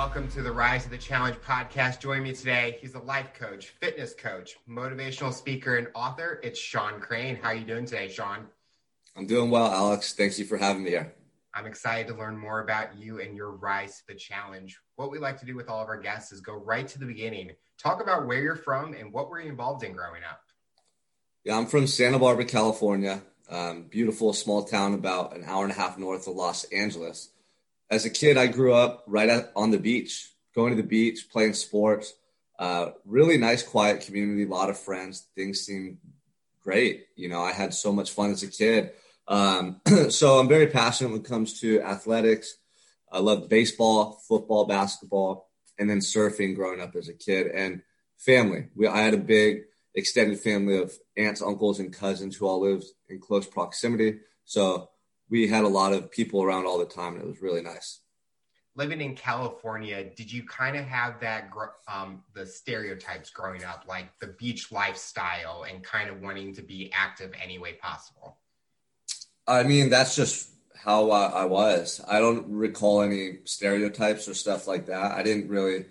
Welcome to the Rise of the Challenge podcast. Join me today. He's a life coach, fitness coach, motivational speaker, and author. It's Sean Crane. How are you doing today, Sean? I'm doing well, Alex. Thanks you for having me here. I'm excited to learn more about you and your rise to the challenge. What we like to do with all of our guests is go right to the beginning. Talk about where you're from and what were you involved in growing up. Yeah, I'm from Santa Barbara, California. Um, beautiful small town about an hour and a half north of Los Angeles as a kid, I grew up right on the beach, going to the beach, playing sports. Uh, really nice, quiet community, a lot of friends. Things seemed great. You know, I had so much fun as a kid. Um, so I'm very passionate when it comes to athletics. I loved baseball, football, basketball, and then surfing growing up as a kid and family. We, I had a big extended family of aunts, uncles, and cousins who all lived in close proximity. So we had a lot of people around all the time and it was really nice. Living in california did you kind of have that um, the stereotypes growing up like the beach lifestyle and kind of wanting to be active any way possible? I mean that's just how I, I was. I don't recall any stereotypes or stuff like that. I didn't really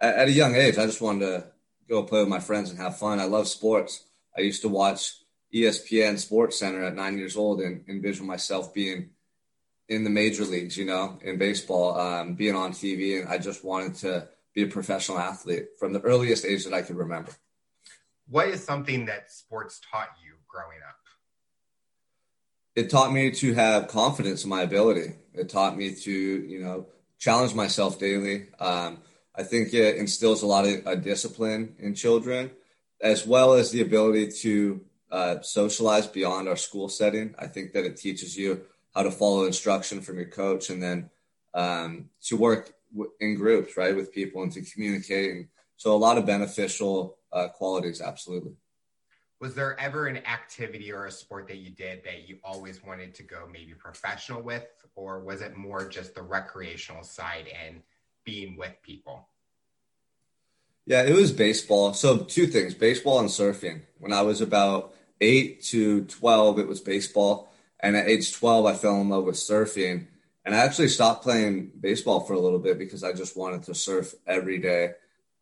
at, at a young age i just wanted to go play with my friends and have fun. I love sports. I used to watch ESPN Sports Center at nine years old and envision myself being in the major leagues, you know, in baseball, um, being on TV. And I just wanted to be a professional athlete from the earliest age that I could remember. What is something that sports taught you growing up? It taught me to have confidence in my ability. It taught me to, you know, challenge myself daily. Um, I think it instills a lot of uh, discipline in children, as well as the ability to uh, socialize beyond our school setting. I think that it teaches you how to follow instruction from your coach and then um, to work w- in groups, right, with people and to communicate. And so a lot of beneficial uh, qualities, absolutely. Was there ever an activity or a sport that you did that you always wanted to go maybe professional with, or was it more just the recreational side and being with people? Yeah, it was baseball. So two things: baseball and surfing. When I was about 8 to 12, it was baseball. And at age 12, I fell in love with surfing. And I actually stopped playing baseball for a little bit because I just wanted to surf every day.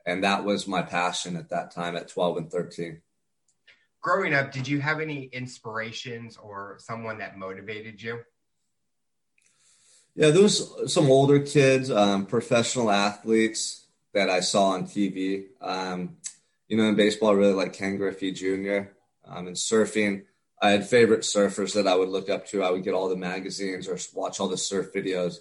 And that was my passion at that time at 12 and 13. Growing up, did you have any inspirations or someone that motivated you? Yeah, there was some older kids, um, professional athletes that I saw on TV. Um, you know, in baseball, I really like Ken Griffey Jr um, and surfing. I had favorite surfers that I would look up to. I would get all the magazines or watch all the surf videos.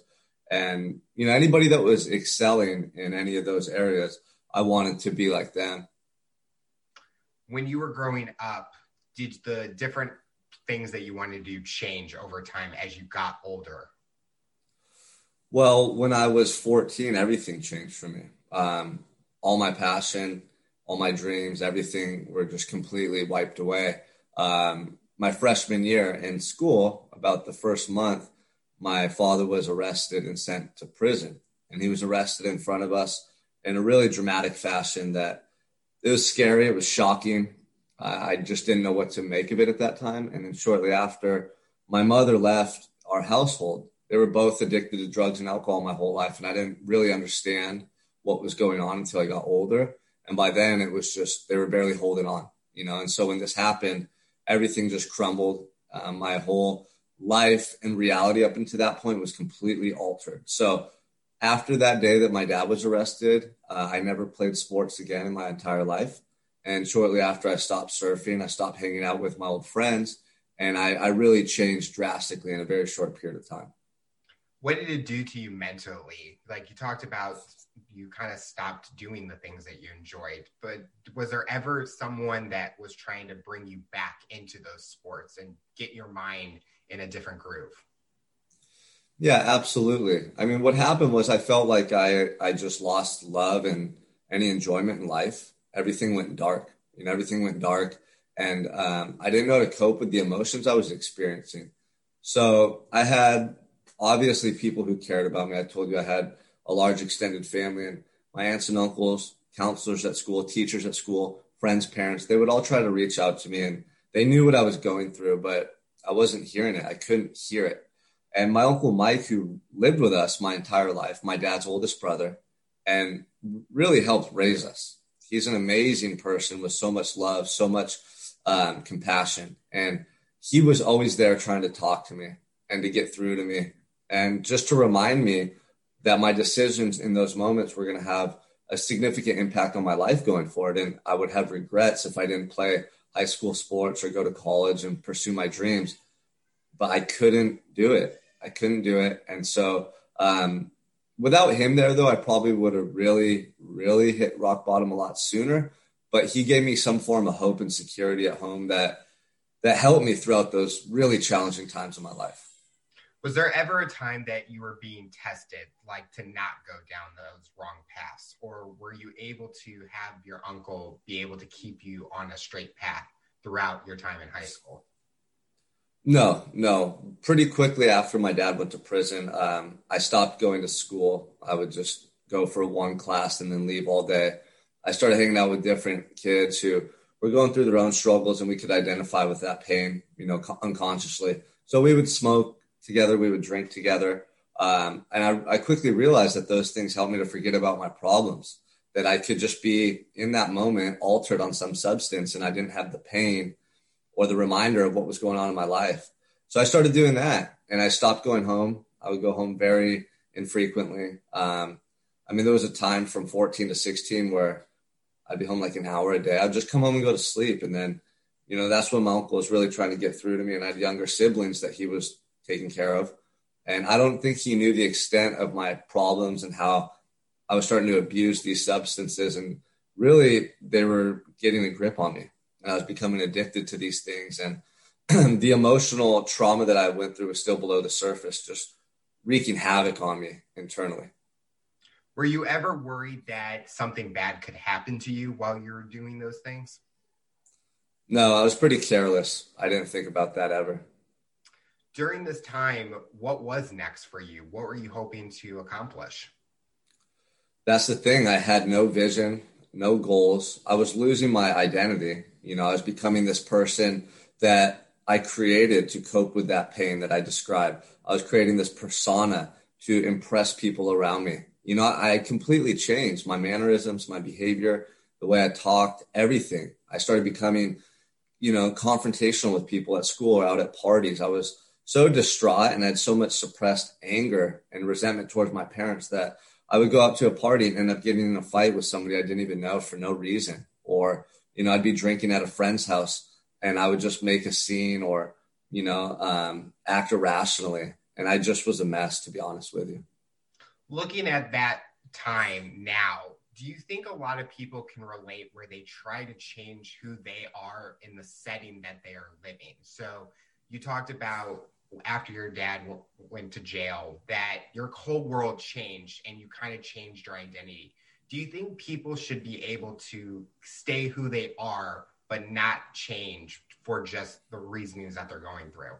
And, you know, anybody that was excelling in any of those areas, I wanted to be like them. When you were growing up, did the different things that you wanted to do change over time as you got older? Well, when I was 14, everything changed for me. Um, all my passion, all my dreams, everything were just completely wiped away. Um, my freshman year in school, about the first month, my father was arrested and sent to prison. And he was arrested in front of us in a really dramatic fashion that it was scary. It was shocking. I just didn't know what to make of it at that time. And then shortly after, my mother left our household. They were both addicted to drugs and alcohol my whole life. And I didn't really understand what was going on until I got older. And by then it was just, they were barely holding on, you know? And so when this happened, everything just crumbled. Um, my whole life and reality up until that point was completely altered. So after that day that my dad was arrested, uh, I never played sports again in my entire life. And shortly after I stopped surfing, I stopped hanging out with my old friends. And I, I really changed drastically in a very short period of time. What did it do to you mentally? Like you talked about you kind of stopped doing the things that you enjoyed. But was there ever someone that was trying to bring you back into those sports and get your mind in a different groove? Yeah, absolutely. I mean, what happened was I felt like I I just lost love and any enjoyment in life. Everything went dark. You know, everything went dark, and um, I didn't know how to cope with the emotions I was experiencing. So I had obviously people who cared about me. I told you I had a large extended family and my aunts and uncles, counselors at school, teachers at school, friends, parents, they would all try to reach out to me and they knew what I was going through, but I wasn't hearing it. I couldn't hear it. And my uncle Mike, who lived with us my entire life, my dad's oldest brother, and really helped raise us. He's an amazing person with so much love, so much um, compassion. And he was always there trying to talk to me and to get through to me and just to remind me that my decisions in those moments were going to have a significant impact on my life going forward. And I would have regrets if I didn't play high school sports or go to college and pursue my dreams. But I couldn't do it. I couldn't do it. And so, um, without him there, though, I probably would have really, really hit rock bottom a lot sooner. But he gave me some form of hope and security at home that that helped me throughout those really challenging times of my life. Was there ever a time that you were being tested, like to not go down those wrong paths? Or were you able to have your uncle be able to keep you on a straight path throughout your time in high school? No, no. Pretty quickly after my dad went to prison, um, I stopped going to school. I would just go for one class and then leave all day. I started hanging out with different kids who were going through their own struggles and we could identify with that pain, you know, unconsciously. So we would smoke together, we would drink together. Um, and I, I quickly realized that those things helped me to forget about my problems, that I could just be in that moment altered on some substance and I didn't have the pain or the reminder of what was going on in my life. So I started doing that and I stopped going home. I would go home very infrequently. Um, I mean, there was a time from 14 to 16 where I'd be home like an hour a day. I'd just come home and go to sleep. And then, you know, that's when my uncle was really trying to get through to me. And I had younger siblings that he was taking care of. And I don't think he knew the extent of my problems and how I was starting to abuse these substances. And really, they were getting a grip on me. And I was becoming addicted to these things. And the emotional trauma that I went through was still below the surface, just wreaking havoc on me internally. Were you ever worried that something bad could happen to you while you were doing those things? No, I was pretty careless. I didn't think about that ever. During this time, what was next for you? What were you hoping to accomplish? That's the thing. I had no vision, no goals. I was losing my identity. You know, I was becoming this person that I created to cope with that pain that I described. I was creating this persona to impress people around me you know, I completely changed my mannerisms, my behavior, the way I talked, everything. I started becoming, you know, confrontational with people at school or out at parties. I was so distraught and I had so much suppressed anger and resentment towards my parents that I would go up to a party and end up getting in a fight with somebody I didn't even know for no reason. Or, you know, I'd be drinking at a friend's house and I would just make a scene or, you know, um, act irrationally. And I just was a mess, to be honest with you looking at that time now, do you think a lot of people can relate where they try to change who they are in the setting that they are living? So you talked about after your dad w- went to jail that your whole world changed and you kind of changed your identity. Do you think people should be able to stay who they are but not change for just the reasonings that they're going through?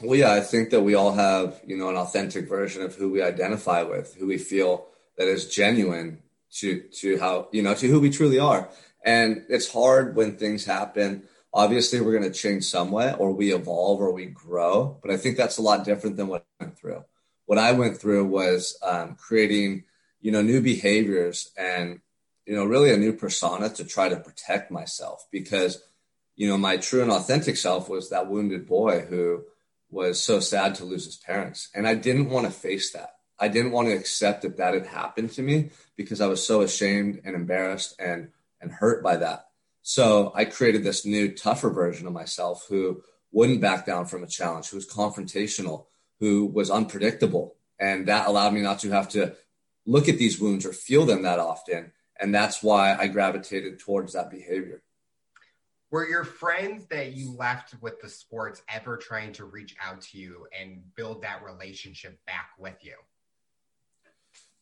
Well, yeah, I think that we all have, you know, an authentic version of who we identify with, who we feel that is genuine to to how, you know, to who we truly are. And it's hard when things happen. Obviously, we're going to change somewhat or we evolve or we grow, but I think that's a lot different than what I went through. What I went through was um, creating, you know, new behaviors and, you know, really a new persona to try to protect myself because, you know, my true and authentic self was that wounded boy who, was so sad to lose his parents. And I didn't want to face that. I didn't want to accept that that had happened to me because I was so ashamed and embarrassed and, and hurt by that. So I created this new, tougher version of myself who wouldn't back down from a challenge, who was confrontational, who was unpredictable. And that allowed me not to have to look at these wounds or feel them that often. And that's why I gravitated towards that behavior were your friends that you left with the sports ever trying to reach out to you and build that relationship back with you?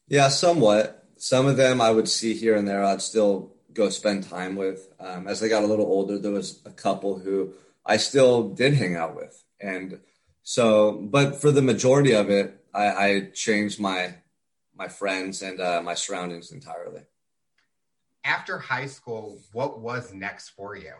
Yeah, somewhat. Some of them I would see here and there. I'd still go spend time with. Um, as I got a little older, there was a couple who I still did hang out with, and so. But for the majority of it, I, I changed my my friends and uh, my surroundings entirely. After high school, what was next for you?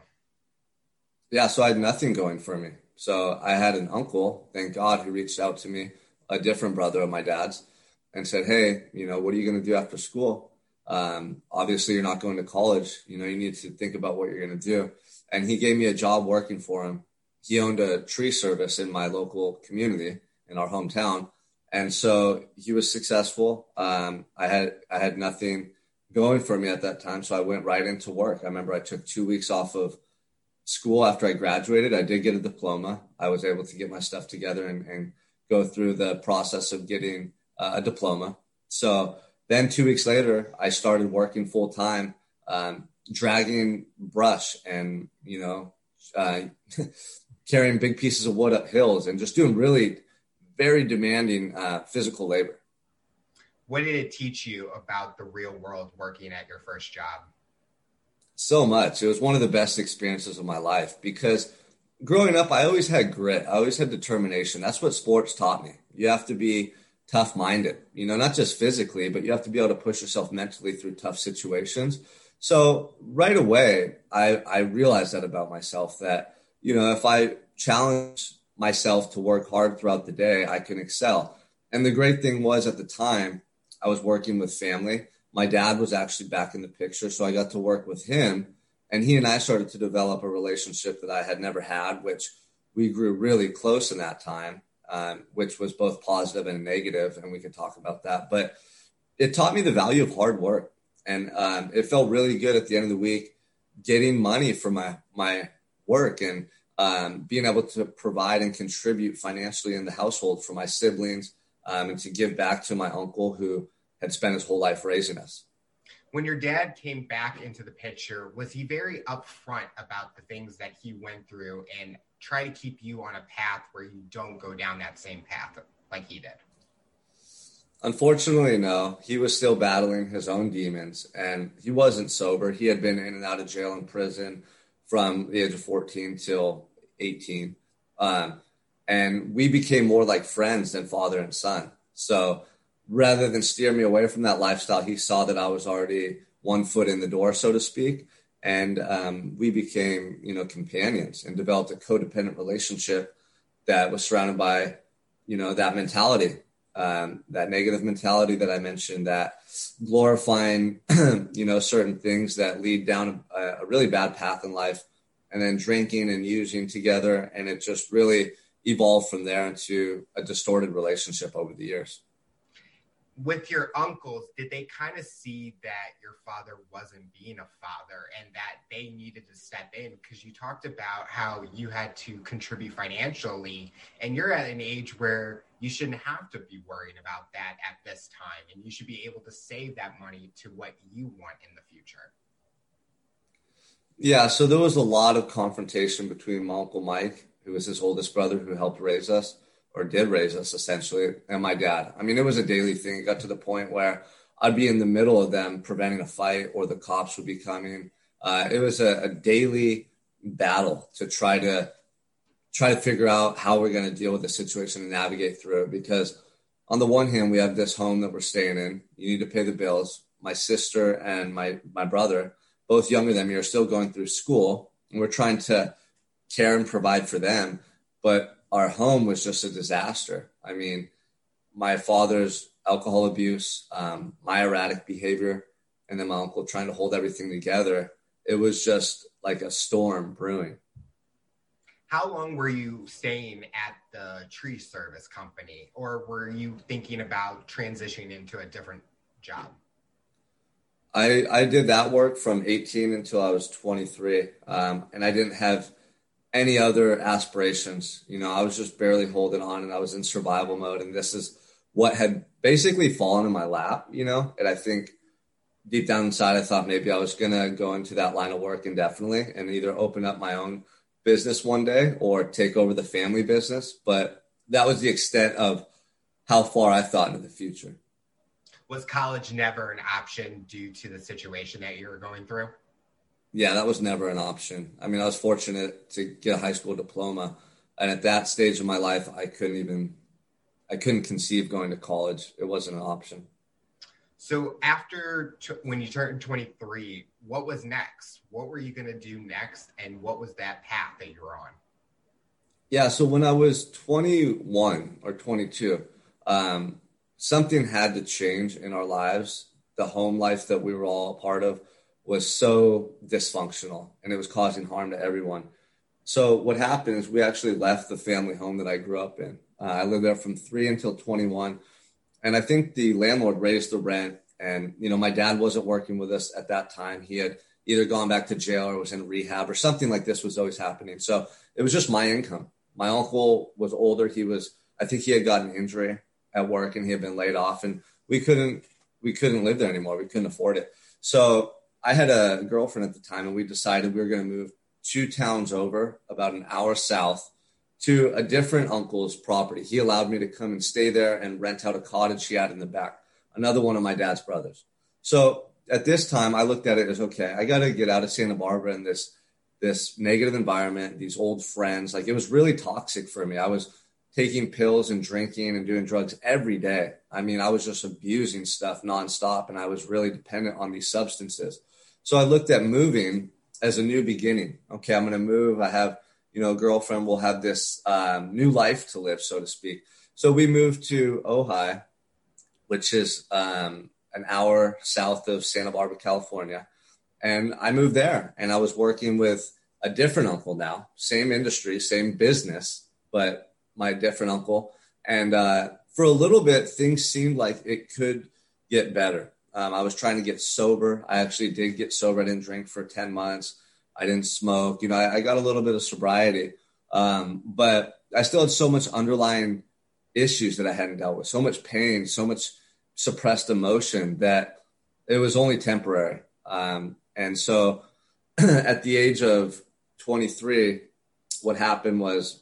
yeah, so I had nothing going for me. So I had an uncle, thank God, who reached out to me, a different brother of my dad's, and said, Hey, you know, what are you going to do after school? Um, obviously, you're not going to college. You know, you need to think about what you're going to do. And he gave me a job working for him. He owned a tree service in my local community in our hometown. And so he was successful. Um, I had I had nothing going for me at that time, so I went right into work. I remember I took two weeks off of school after I graduated. I did get a diploma. I was able to get my stuff together and, and go through the process of getting uh, a diploma. So then two weeks later, I started working full time, um, dragging brush and, you know, uh, carrying big pieces of wood up hills and just doing really very demanding uh, physical labor. What did it teach you about the real world working at your first job? So much. It was one of the best experiences of my life because growing up, I always had grit. I always had determination. That's what sports taught me. You have to be tough minded, you know, not just physically, but you have to be able to push yourself mentally through tough situations. So right away, I, I realized that about myself that, you know, if I challenge myself to work hard throughout the day, I can excel. And the great thing was at the time, I was working with family. My dad was actually back in the picture. So I got to work with him. And he and I started to develop a relationship that I had never had, which we grew really close in that time um, which was both positive and negative, and we could talk about that. But it taught me the value of hard work, and um, it felt really good at the end of the week getting money for my my work and um, being able to provide and contribute financially in the household for my siblings um, and to give back to my uncle who had spent his whole life raising us when your dad came back into the picture, was he very upfront about the things that he went through and try to keep you on a path where you don't go down that same path like he did? Unfortunately, no. He was still battling his own demons and he wasn't sober. He had been in and out of jail and prison from the age of 14 till 18. Um, and we became more like friends than father and son. So rather than steer me away from that lifestyle, he saw that I was already one foot in the door, so to speak. And um, we became, you know, companions and developed a codependent relationship that was surrounded by, you know, that mentality, um, that negative mentality that I mentioned, that glorifying, you know, certain things that lead down a, a really bad path in life, and then drinking and using together, and it just really evolved from there into a distorted relationship over the years with your uncles, did they kind of see that your father wasn't being a father and that they needed to step in? Because you talked about how you had to contribute financially, and you're at an age where you shouldn't have to be worrying about that at this time, and you should be able to save that money to what you want in the future. Yeah, so there was a lot of confrontation between my uncle Mike, who was his oldest brother who helped raise us or did raise us essentially, and my dad. I mean, it was a daily thing. It got to the point where I'd be in the middle of them preventing a fight, or the cops would be coming. Uh, it was a, a, daily battle to try to try to figure out how we're going to deal with the situation and navigate through it. Because on the one hand, we have this home that we're staying in. You need to pay the bills. My sister and my my brother, both younger than me, are still going through school, and we're trying to care and provide for them. But our home was just a disaster. I mean, my father's alcohol abuse, um, my erratic behavior, and then my uncle trying to hold everything together. It was just like a storm brewing. How long were you staying at the tree service company, or were you thinking about transitioning into a different job? I, I did that work from 18 until I was 23. Um, and I didn't have any other aspirations. You know, I was just barely holding on and I was in survival mode. And this is what had basically fallen in my lap, you know? And I think deep down inside, I thought maybe I was going to go into that line of work indefinitely and either open up my own business one day or take over the family business. But that was the extent of how far I thought into the future. Was college never an option due to the situation that you were going through? Yeah, that was never an option. I mean, I was fortunate to get a high school diploma, and at that stage of my life, I couldn't even, I couldn't conceive going to college. It wasn't an option. So after t- when you turned 23, what was next? What were you going to do next, and what was that path that you were on? Yeah, so when I was 21 or 22, um, something had to change in our lives. The home life that we were all a part of was so dysfunctional and it was causing harm to everyone. So what happened is we actually left the family home that I grew up in. Uh, I lived there from three until 21. And I think the landlord raised the rent. And, you know, my dad wasn't working with us at that time. He had either gone back to jail or was in rehab or something like this was always happening. So it was just my income. My uncle was older. He was, I think he had gotten an injury at work and he had been laid off and we couldn't, we couldn't live there anymore. We couldn't afford it. So I had a girlfriend at the time and we decided we were going to move two towns over, about an hour south, to a different uncle's property. He allowed me to come and stay there and rent out a cottage he had in the back, another one of my dad's brothers. So at this time, I looked at it as okay, I got to get out of Santa Barbara and this this negative environment, these old friends. Like it was really toxic for me. I was taking pills and drinking and doing drugs every day. I mean, I was just abusing stuff nonstop, and I was really dependent on these substances. So I looked at moving as a new beginning. Okay, I'm going to move. I have, you know, a girlfriend. We'll have this um, new life to live, so to speak. So we moved to Ojai, which is um, an hour south of Santa Barbara, California. And I moved there and I was working with a different uncle now, same industry, same business, but my different uncle. And uh, for a little bit, things seemed like it could get better. Um, I was trying to get sober. I actually did get sober. I didn't drink for 10 months. I didn't smoke. You know, I, I got a little bit of sobriety, um, but I still had so much underlying issues that I hadn't dealt with, so much pain, so much suppressed emotion that it was only temporary. Um, and so at the age of 23, what happened was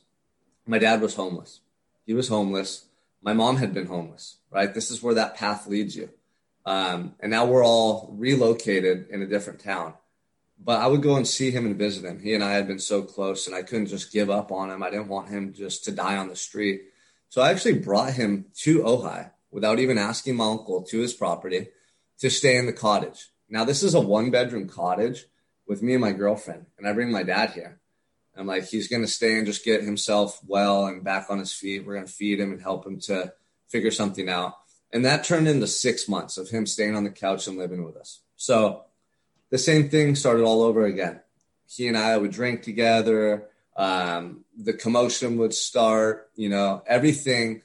my dad was homeless. He was homeless. My mom had been homeless, right? This is where that path leads you. Um, and now we're all relocated in a different town. But I would go and see him and visit him. He and I had been so close, and I couldn't just give up on him. I didn't want him just to die on the street. So I actually brought him to Ojai without even asking my uncle to his property to stay in the cottage. Now, this is a one bedroom cottage with me and my girlfriend, and I bring my dad here. I'm like, he's going to stay and just get himself well and back on his feet. We're going to feed him and help him to figure something out. And that turned into six months of him staying on the couch and living with us. So the same thing started all over again. He and I would drink together. Um, the commotion would start, you know, everything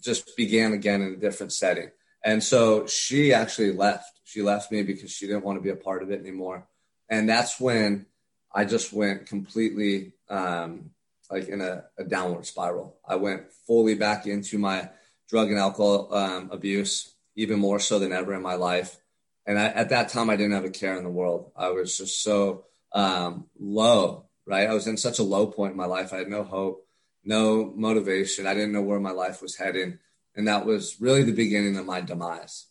just began again in a different setting. And so she actually left. She left me because she didn't want to be a part of it anymore. And that's when I just went completely um, like in a, a downward spiral. I went fully back into my drug and alcohol um, abuse, even more so than ever in my life. And I, at that time, I didn't have a care in the world. I was just so um, low, right? I was in such a low point in my life. I had no hope, no motivation. I didn't know where my life was heading. And that was really the beginning of my demise.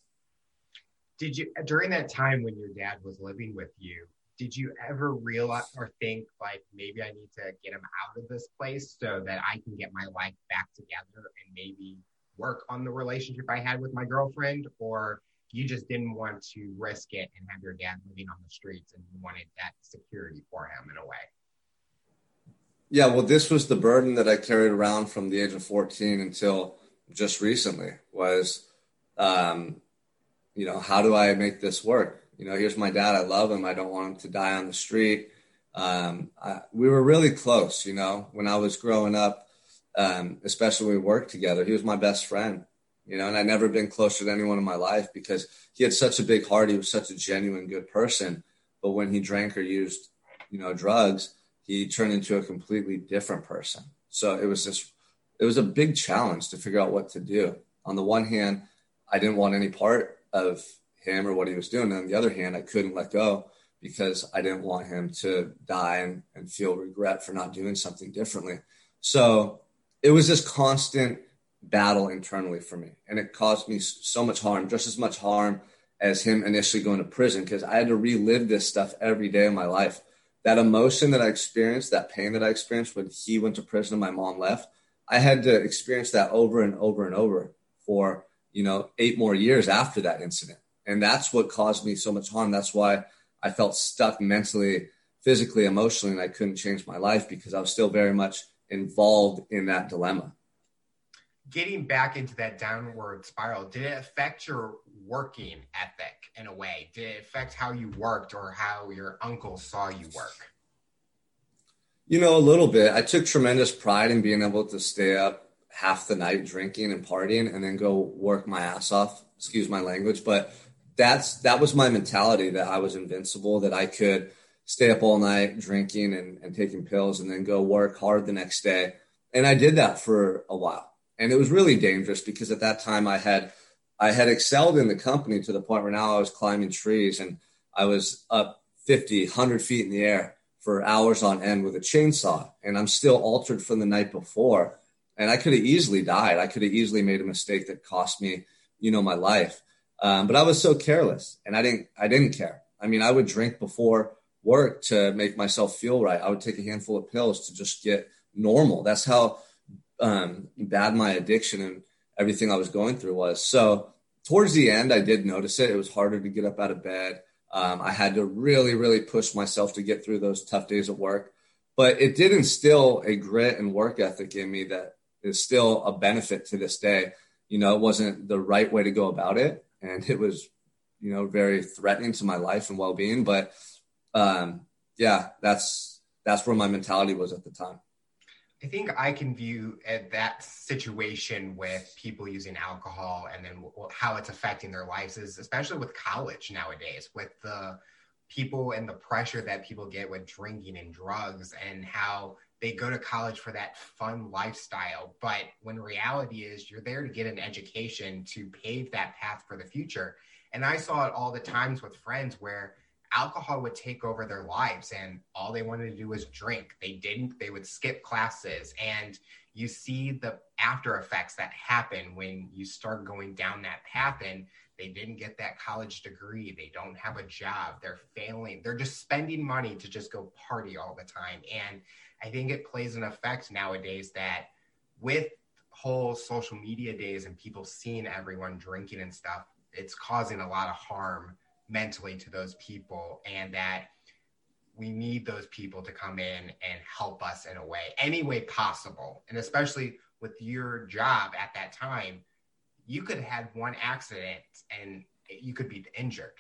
Did you, during that time when your dad was living with you, did you ever realize or think like maybe I need to get him out of this place so that I can get my life back together and maybe work on the relationship I had with my girlfriend, or you just didn't want to risk it and have your dad living on the streets and you wanted that security for him in a way? Yeah, well, this was the burden that I carried around from the age of 14 until just recently was, um, you know, how do I make this work? You know, here's my dad. I love him. I don't want him to die on the street. Um, I, we were really close, you know, when I was growing up um, especially when we worked together. He was my best friend, you know, and I'd never been closer to anyone in my life because he had such a big heart. He was such a genuine, good person. But when he drank or used, you know, drugs, he turned into a completely different person. So it was just, it was a big challenge to figure out what to do. On the one hand, I didn't want any part of him or what he was doing. And on the other hand, I couldn't let go because I didn't want him to die and, and feel regret for not doing something differently. So it was this constant battle internally for me. And it caused me so much harm, just as much harm as him initially going to prison, because I had to relive this stuff every day of my life. That emotion that I experienced, that pain that I experienced when he went to prison and my mom left, I had to experience that over and over and over for, you know, eight more years after that incident. And that's what caused me so much harm. That's why I felt stuck mentally, physically, emotionally, and I couldn't change my life because I was still very much involved in that dilemma. getting back into that downward spiral, did it affect your working ethic in a way? Did it affect how you worked or how your uncle saw you work? You know, a little bit. I took tremendous pride in being able to stay up half the night drinking and partying and then go work my ass off. Excuse my language, but that's that was my mentality that I was invincible, that I could stay up all night drinking and, and taking pills and then go work hard the next day. And I did that for a while. And it was really dangerous because at that time I had I had excelled in the company to the point where now I was climbing trees and I was up 50, 100 feet in the air for hours on end with a chainsaw. And I'm still altered from the night before. And I could have easily died. I could have easily made a mistake that cost me, you know, my life. Um, but I was so careless and I didn't, I didn't care. I mean, I would drink before work to make myself feel right. I would take a handful of pills to just get normal. That's how um, bad my addiction and everything I was going through was. So towards the end, I did notice it. It was harder to get up out of bed. Um, I had to really, really push myself to get through those tough days at work. But it did instill a grit and work ethic in me that is still a benefit to this day. You know, it wasn't the right way to go about it. And it was, you know, very threatening to my life and well being. But um, yeah, that's that's where my mentality was at the time. I think I can view that situation with people using alcohol and then how it's affecting their lives is especially with college nowadays, with the people and the pressure that people get with drinking and drugs and how they go to college for that fun lifestyle. But when reality is you're there to get an education to pave that path for the future. And I saw it all the times with friends where alcohol would take over their lives and all they wanted to do was drink. They didn't, they would skip classes. And you see the after effects that happen when you start going down that path and they didn't get that college degree. They don't have a job. They're failing. They're just spending money to just go party all the time. And I think it plays an effect nowadays that with whole social media days and people seeing everyone drinking and stuff, it's causing a lot of harm mentally to those people and that we need those people to come in and help us in a way any way possible. And especially with your job at that time you could have one accident and you could be injured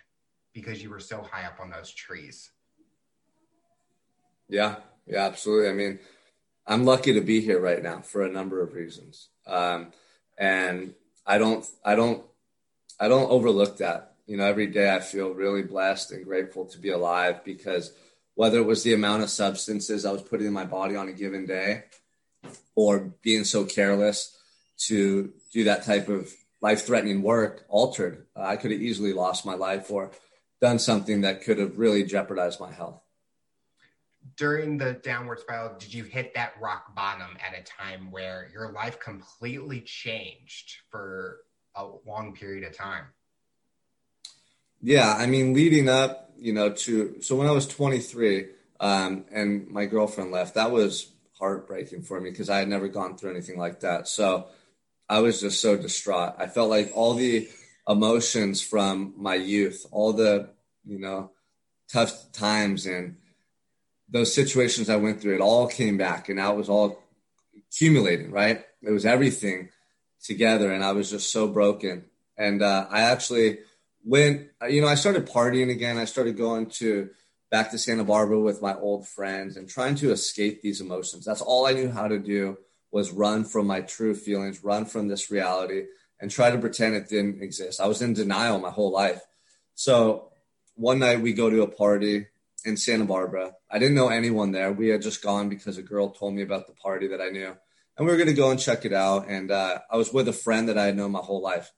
because you were so high up on those trees. Yeah yeah absolutely. I mean i'm lucky to be here right now for a number of reasons. Um, and i don't i don't i don't overlook that you know, every day I feel really blessed and grateful to be alive because whether it was the amount of substances I was putting in my body on a given day or being so careless to do that type of life threatening work altered, uh, I could have easily lost my life or done something that could have really jeopardized my health. During the downward spiral, did you hit that rock bottom at a time where your life completely changed for a long period of time? Yeah, I mean, leading up, you know, to so when I was 23 um, and my girlfriend left, that was heartbreaking for me because I had never gone through anything like that. So I was just so distraught. I felt like all the emotions from my youth, all the, you know, tough times and those situations I went through, it all came back and now it was all accumulating, right? It was everything together and I was just so broken. And uh, I actually, when you know I started partying again, I started going to back to Santa Barbara with my old friends and trying to escape these emotions. That's all I knew how to do was run from my true feelings, run from this reality and try to pretend it didn't exist. I was in denial my whole life. So one night we go to a party in Santa Barbara. I didn't know anyone there. We had just gone because a girl told me about the party that I knew. And we were going to go and check it out. And uh, I was with a friend that I had known my whole life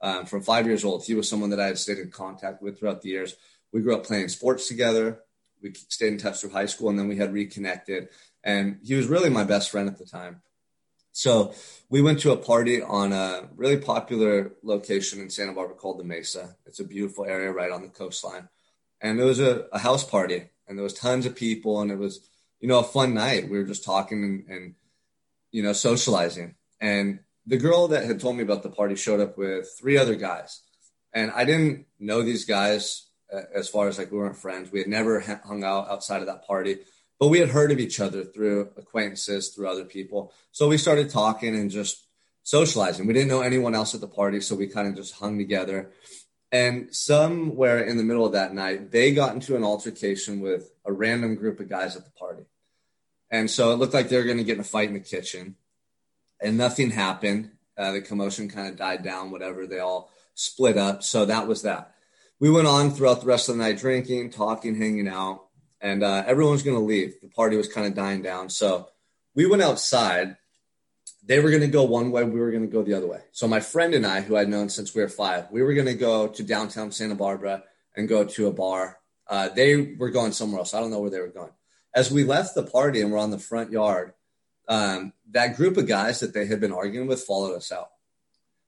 um, from five years old. He was someone that I had stayed in contact with throughout the years. We grew up playing sports together. We stayed in touch through high school, and then we had reconnected. And he was really my best friend at the time. So we went to a party on a really popular location in Santa Barbara called the Mesa. It's a beautiful area right on the coastline. And it was a, a house party, and there was tons of people, and it was, you know, a fun night. We were just talking and, and you know, socializing. And the girl that had told me about the party showed up with three other guys. And I didn't know these guys uh, as far as like we weren't friends. We had never hung out outside of that party, but we had heard of each other through acquaintances, through other people. So we started talking and just socializing. We didn't know anyone else at the party, so we kind of just hung together. And somewhere in the middle of that night, they got into an altercation with a random group of guys at the party. And so it looked like they were going to get in a fight in the kitchen, and nothing happened. Uh, the commotion kind of died down, whatever. They all split up. So that was that. We went on throughout the rest of the night, drinking, talking, hanging out, and uh, everyone was going to leave. The party was kind of dying down. So we went outside. They were going to go one way, we were going to go the other way. So my friend and I, who I'd known since we were five, we were going to go to downtown Santa Barbara and go to a bar. Uh, they were going somewhere else. I don't know where they were going as we left the party and we're on the front yard, um, that group of guys that they had been arguing with followed us out.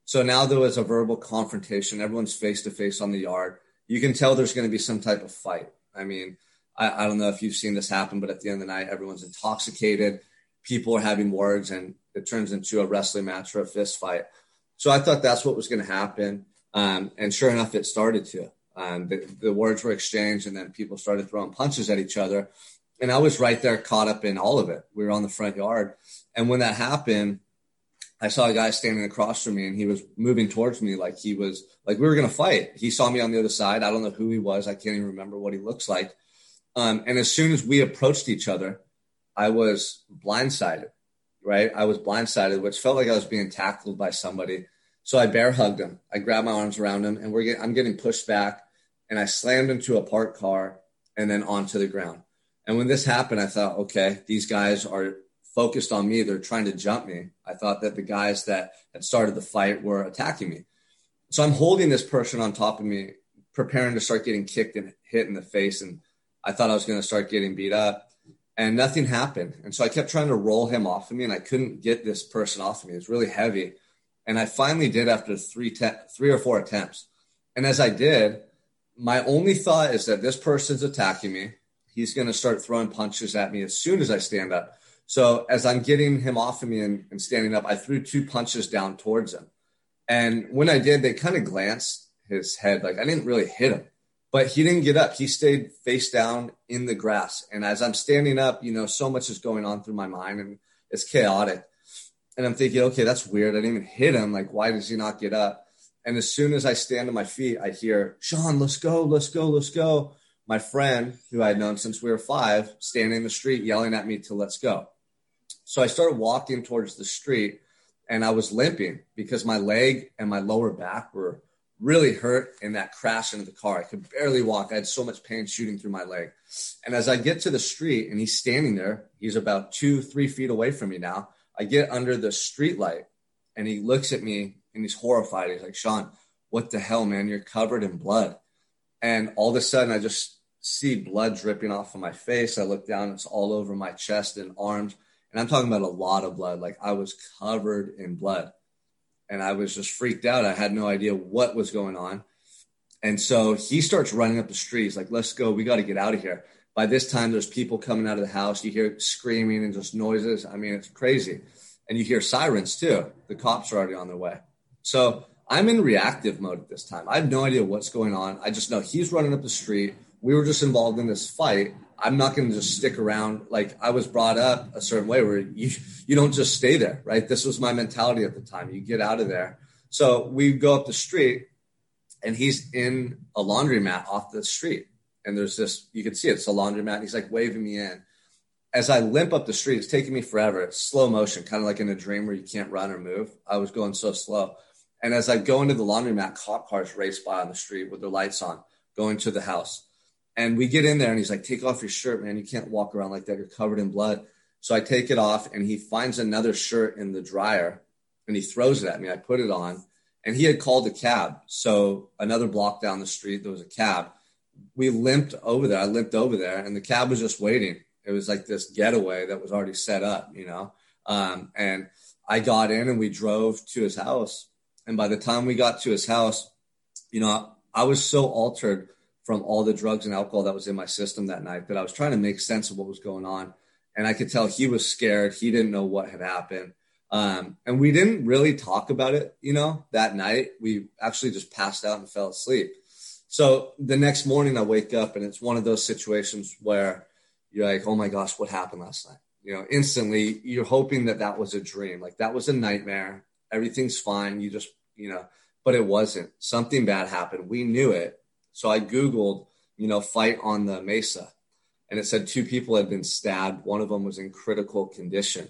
So now there was a verbal confrontation. Everyone's face to face on the yard. You can tell there's going to be some type of fight. I mean, I, I, don't know if you've seen this happen, but at the end of the night, everyone's intoxicated. People are having words, and it turns into a wrestling match or a fist fight. So I thought that's what was going to happen. Um, and sure enough, it started to. Um, the, the words were exchanged, and then people started throwing punches at each other and I was right there, caught up in all of it. We were on the front yard, and when that happened, I saw a guy standing across from me, and he was moving towards me like he was like we were gonna fight. He saw me on the other side. I don't know who he was. I can't even remember what he looks like. Um, and as soon as we approached each other, I was blindsided. Right, I was blindsided, which felt like I was being tackled by somebody. So I bear hugged him. I grabbed my arms around him, and we're getting, I'm getting pushed back, and I slammed into a parked car and then onto the ground. And when this happened, I thought, okay, these guys are focused on me. They're trying to jump me. I thought that the guys that had started the fight were attacking me. So I'm holding this person on top of me, preparing to start getting kicked and hit in the face. And I thought I was going to start getting beat up. And nothing happened. And so I kept trying to roll him off of me, and I couldn't get this person off of me. It was really heavy. And I finally did after three, te- three or four attempts. And as I did, my only thought is that this person's attacking me he's going to start throwing punches at me as soon as I stand up. So as I'm getting him off of me and, and standing up, I threw two punches down towards him. And when I did, they kind of glanced his head. Like I didn't really hit him, but he didn't get up. He stayed face down in the grass. And as I'm standing up, you know, so much is going on through my mind and it's chaotic. And I'm thinking, okay, that's weird. I didn't even hit him. Like, why does he not get up? And as soon as I stand on my feet, I hear, Sean, let's go, let's go, let's go my friend who I had known since we were five standing in the street yelling at me to let's go. So I started walking towards the street and I was limping because my leg and my lower back were really hurt in that crash into the car. I could barely walk. I had so much pain shooting through my leg. And as I get to the street and he's standing there, he's about two, three feet away from me now. I get under the street light and he looks at me and he's horrified. He's like, Sean, what the hell, man? You're covered in blood. And all of a sudden, I just see blood dripping off of my face. I look down, it's all over my chest and arms. And I'm talking about a lot of blood. Like I was covered in blood. And I was just freaked out. I had no idea what was going on. And so he starts running up the street. He's like, let's go. We got to get out of here. By this time, there's people coming out of the house. You hear screaming and just noises. I mean, it's crazy. And you hear sirens too. The cops are already on their way. So I'm in reactive mode at this time. I have no idea what's going on. I just know he's running up the street we were just involved in this fight. I'm not going to just stick around. Like I was brought up a certain way where you you don't just stay there, right? This was my mentality at the time. You get out of there. So we go up the street, and he's in a laundromat off the street, and there's this. You can see it, it's a laundromat. And he's like waving me in. As I limp up the street, it's taking me forever. It's slow motion, kind of like in a dream where you can't run or move. I was going so slow. And as I go into the laundromat, cop cars race by on the street with their lights on, going to the house. And we get in there and he's like, take off your shirt, man. You can't walk around like that. You're covered in blood. So I take it off and he finds another shirt in the dryer and he throws it at me. I put it on and he had called a cab. So another block down the street, there was a cab. We limped over there. I limped over there and the cab was just waiting. It was like this getaway that was already set up, you know? Um, and I got in and we drove to his house. And by the time we got to his house, you know, I was so altered from all the drugs and alcohol that was in my system that night that I was trying to make sense of what was going on. And I could tell he was scared. He didn't know what had happened. Um, and we didn't really talk about it, you know, that night. We actually just passed out and fell asleep. So the next morning I wake up and it's one of those situations where you're like, oh my gosh, what happened last night? You know, instantly you're hoping that that was a dream. Like that was a nightmare everything's fine. You just, you know, but it wasn't. Something bad happened. We knew it. So I Googled, you know, fight on the Mesa and it said two people had been stabbed. One of them was in critical condition.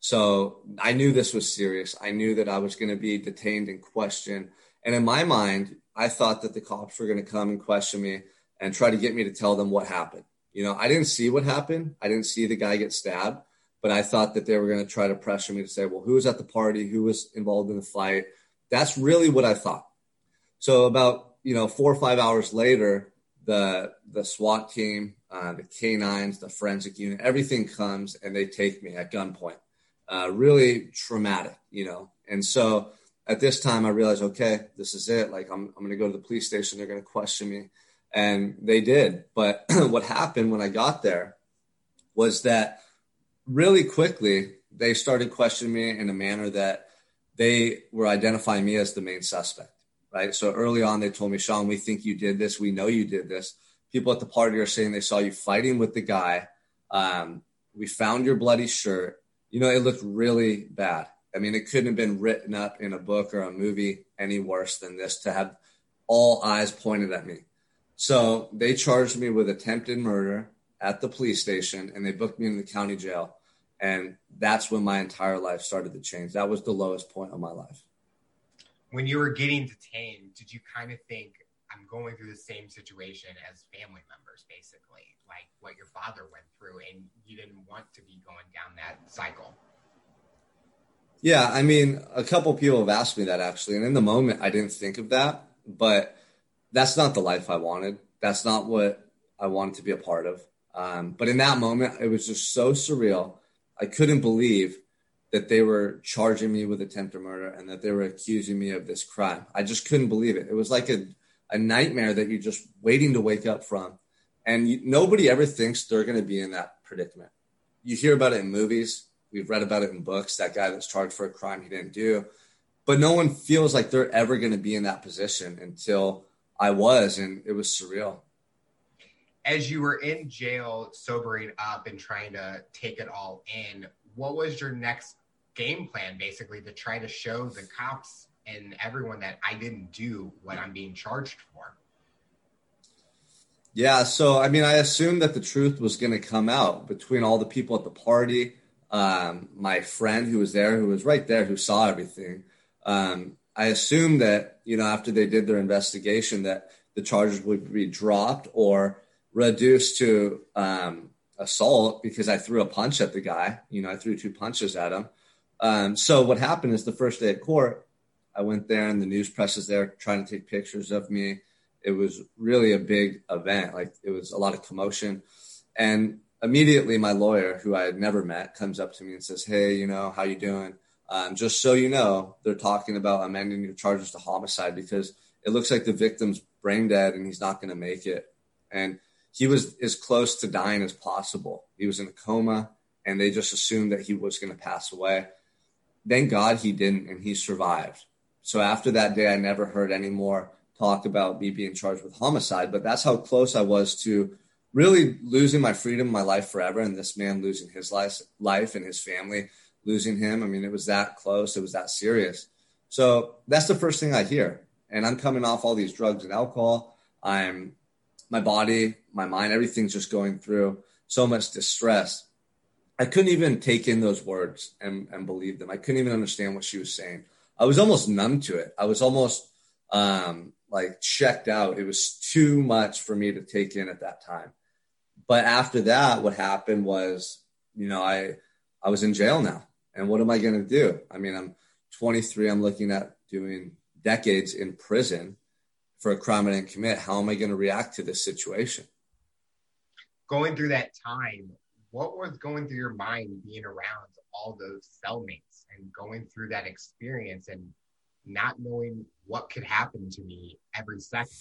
So I knew this was serious. I knew that I was going to be detained and questioned. And in my mind, I thought that the cops were going to come and question me and try to get me to tell them what happened. You know, I didn't see what happened. I didn't see the guy get stabbed, but I thought that they were going to try to pressure me to say, well, who was at the party? Who was involved in the fight? That's really what I thought. So about, you know, four or five hours later, the, the SWAT team, uh, the canines, the forensic unit, everything comes and they take me at gunpoint. Uh, really traumatic, you know. And so at this time, I realized, okay, this is it. Like I'm, I'm going to go to the police station. They're going to question me and they did. But what happened when I got there was that really quickly they started questioning me in a manner that they were identifying me as the main suspect. Right. So early on, they told me, Sean, we think you did this. We know you did this. People at the party are saying they saw you fighting with the guy. Um, we found your bloody shirt. You know, it looked really bad. I mean, it couldn't have been written up in a book or a movie any worse than this to have all eyes pointed at me. So they charged me with attempted murder at the police station and they booked me in the county jail. And that's when my entire life started to change. That was the lowest point of my life. When you were getting detained, did you kind of think, I'm going through the same situation as family members, basically, like what your father went through, and you didn't want to be going down that cycle? Yeah, I mean, a couple people have asked me that actually, and in the moment, I didn't think of that, but that's not the life I wanted. That's not what I wanted to be a part of. Um, but in that moment, it was just so surreal. I couldn't believe that they were charging me with attempted murder and that they were accusing me of this crime. I just couldn't believe it. It was like a, a nightmare that you're just waiting to wake up from. And you, nobody ever thinks they're going to be in that predicament. You hear about it in movies. We've read about it in books. That guy that's charged for a crime he didn't do. But no one feels like they're ever going to be in that position until I was, and it was surreal. As you were in jail, sobering up and trying to take it all in, what was your next game plan basically to try to show the cops and everyone that I didn't do what I'm being charged for? Yeah, so I mean, I assumed that the truth was going to come out between all the people at the party, um, my friend who was there, who was right there, who saw everything. Um, I assumed that, you know, after they did their investigation, that the charges would be dropped or reduced to um, assault because I threw a punch at the guy. You know, I threw two punches at him. Um, so what happened is the first day at court, I went there and the news press is there trying to take pictures of me. It was really a big event. Like it was a lot of commotion. And immediately my lawyer, who I had never met, comes up to me and says, Hey, you know, how you doing? Um, just so you know, they're talking about amending your charges to homicide because it looks like the victim's brain dead and he's not going to make it. And he was as close to dying as possible. He was in a coma and they just assumed that he was going to pass away. Thank God he didn't and he survived. So after that day, I never heard any more talk about me being charged with homicide, but that's how close I was to really losing my freedom, my life forever, and this man losing his life, life and his family losing him. I mean, it was that close, it was that serious. So that's the first thing I hear. And I'm coming off all these drugs and alcohol. I'm my body, my mind, everything's just going through so much distress. I couldn't even take in those words and, and believe them. I couldn't even understand what she was saying. I was almost numb to it. I was almost um, like checked out. It was too much for me to take in at that time. But after that, what happened was, you know, I I was in jail now. And what am I going to do? I mean, I'm 23. I'm looking at doing decades in prison for a crime I didn't commit. How am I going to react to this situation? Going through that time, what was going through your mind being around all those cellmates and going through that experience and not knowing what could happen to me every second?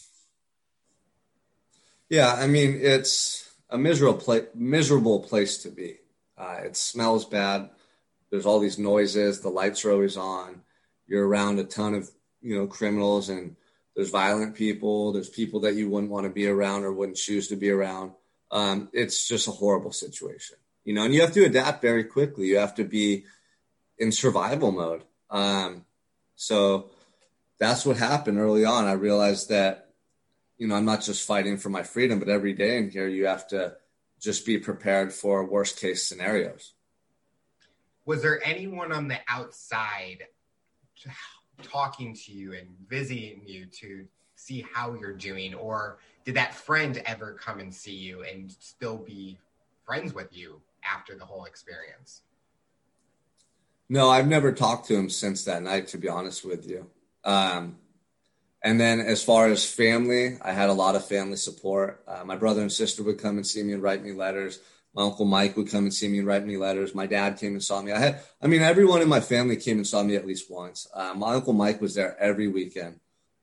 Yeah, I mean, it's a miserable, pla- miserable place to be. Uh, it smells bad. There's all these noises. The lights are always on. You're around a ton of you know criminals and there's violent people. There's people that you wouldn't want to be around or wouldn't choose to be around um, it's just a horrible situation you know and you have to adapt very quickly you have to be in survival mode um, So that's what happened early on. I realized that, you know, I'm not just fighting for my freedom, but every day in here, you have to just be prepared for worst case scenarios. Was there anyone on the outside talking to you and visiting you to see how you're doing? Or did that friend ever come and see you and still be friends with you after the whole experience? No, I've never talked to him since that night, to be honest with you. Um, and then as far as family, I had a lot of family support. Uh, my brother and sister would come and see me and write me letters. My uncle Mike would come and see me and write me letters. My dad came and saw me. I had, I mean, everyone in my family came and saw me at least once. Uh, my uncle Mike was there every weekend,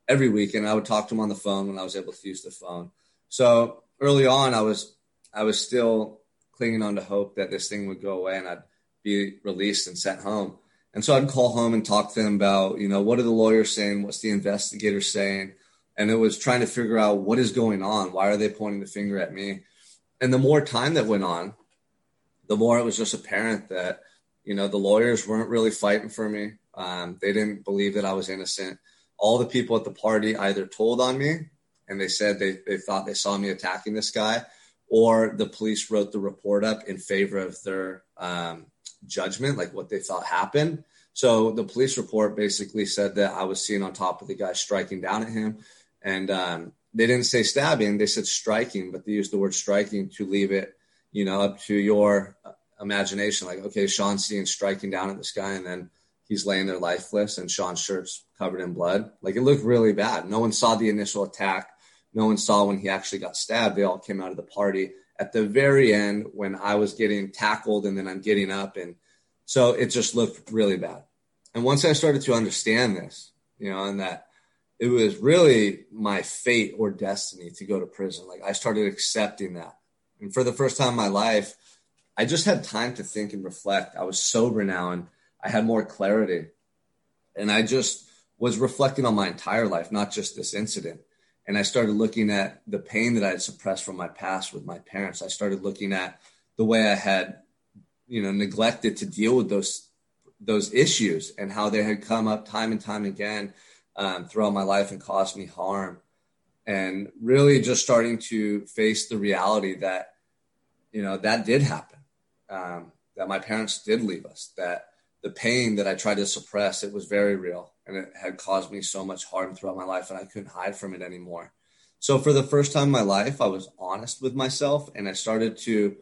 every weekend. I would talk to him on the phone when I was able to use the phone. So early on, I was, I was still clinging on to hope that this thing would go away and I'd be released and sent home. And so I'd call home and talk to them about, you know, what are the lawyers saying? What's the investigator saying? And it was trying to figure out what is going on. Why are they pointing the finger at me? And the more time that went on, the more it was just apparent that, you know, the lawyers weren't really fighting for me. Um, they didn't believe that I was innocent. All the people at the party either told on me and they said they, they thought they saw me attacking this guy, or the police wrote the report up in favor of their um, judgment, like what they thought happened. So the police report basically said that I was seen on top of the guy striking down at him. And um, they didn't say stabbing, they said striking, but they used the word striking to leave it, you know, up to your imagination. Like, okay, Sean's seeing striking down at this guy, and then he's laying there lifeless, and Sean's shirt's covered in blood. Like, it looked really bad. No one saw the initial attack. No one saw when he actually got stabbed. They all came out of the party at the very end when I was getting tackled and then I'm getting up. And so it just looked really bad. And once I started to understand this, you know, and that it was really my fate or destiny to go to prison, like I started accepting that. And for the first time in my life, I just had time to think and reflect. I was sober now and I had more clarity. And I just was reflecting on my entire life, not just this incident and I started looking at the pain that I had suppressed from my past with my parents. I started looking at the way I had, you know, neglected to deal with those those issues and how they had come up time and time again um, throughout my life and caused me harm. And really, just starting to face the reality that, you know, that did happen. Um, that my parents did leave us. That the pain that I tried to suppress, it was very real and it had caused me so much harm throughout my life and I couldn't hide from it anymore. So for the first time in my life, I was honest with myself and I started to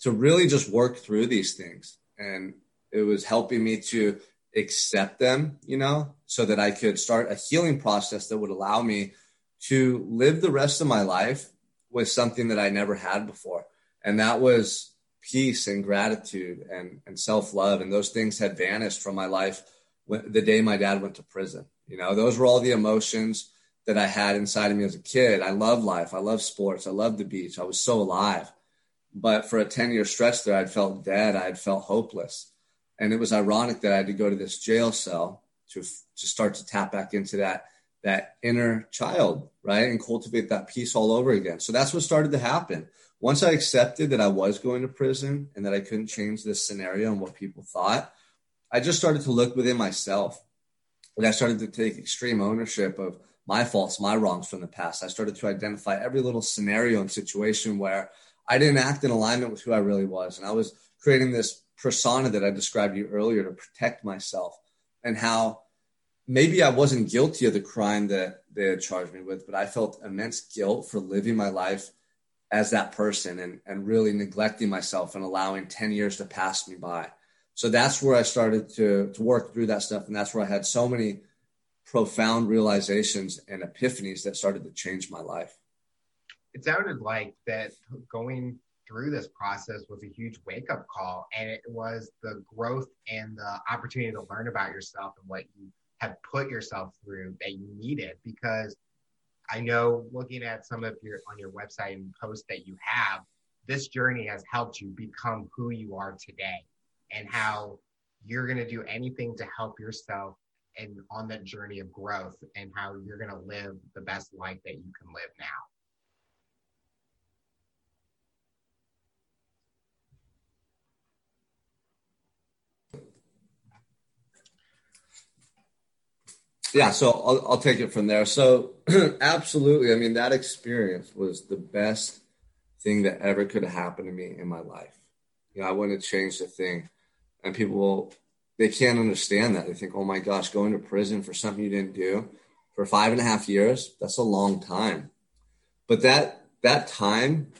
to really just work through these things and it was helping me to accept them, you know, so that I could start a healing process that would allow me to live the rest of my life with something that I never had before. And that was peace and gratitude and, and self love. And those things had vanished from my life the day my dad went to prison. You know, those were all the emotions that I had inside of me as a kid. I love life. I love sports. I love the beach. I was so alive. But for a 10 year stretch there, I'd felt dead. I'd felt hopeless. And it was ironic that I had to go to this jail cell to, to start to tap back into that, that inner child, right? And cultivate that peace all over again. So that's what started to happen. Once I accepted that I was going to prison and that I couldn't change this scenario and what people thought, I just started to look within myself. And I started to take extreme ownership of my faults, my wrongs from the past. I started to identify every little scenario and situation where I didn't act in alignment with who I really was. And I was creating this persona that I described to you earlier to protect myself and how maybe I wasn't guilty of the crime that they had charged me with, but I felt immense guilt for living my life as that person and, and really neglecting myself and allowing 10 years to pass me by so that's where I started to to work through that stuff, and that's where I had so many profound realizations and epiphanies that started to change my life. It sounded like that going through this process was a huge wake up call, and it was the growth and the opportunity to learn about yourself and what you have put yourself through that you needed. Because I know looking at some of your on your website and posts that you have, this journey has helped you become who you are today and how you're going to do anything to help yourself and on that journey of growth and how you're going to live the best life that you can live now. Yeah, so I'll, I'll take it from there. So, absolutely. I mean, that experience was the best thing that ever could have happened to me in my life. You know, I wouldn't have changed a thing. And people, they can't understand that. They think, oh my gosh, going to prison for something you didn't do for five and a half years, that's a long time. But that that time,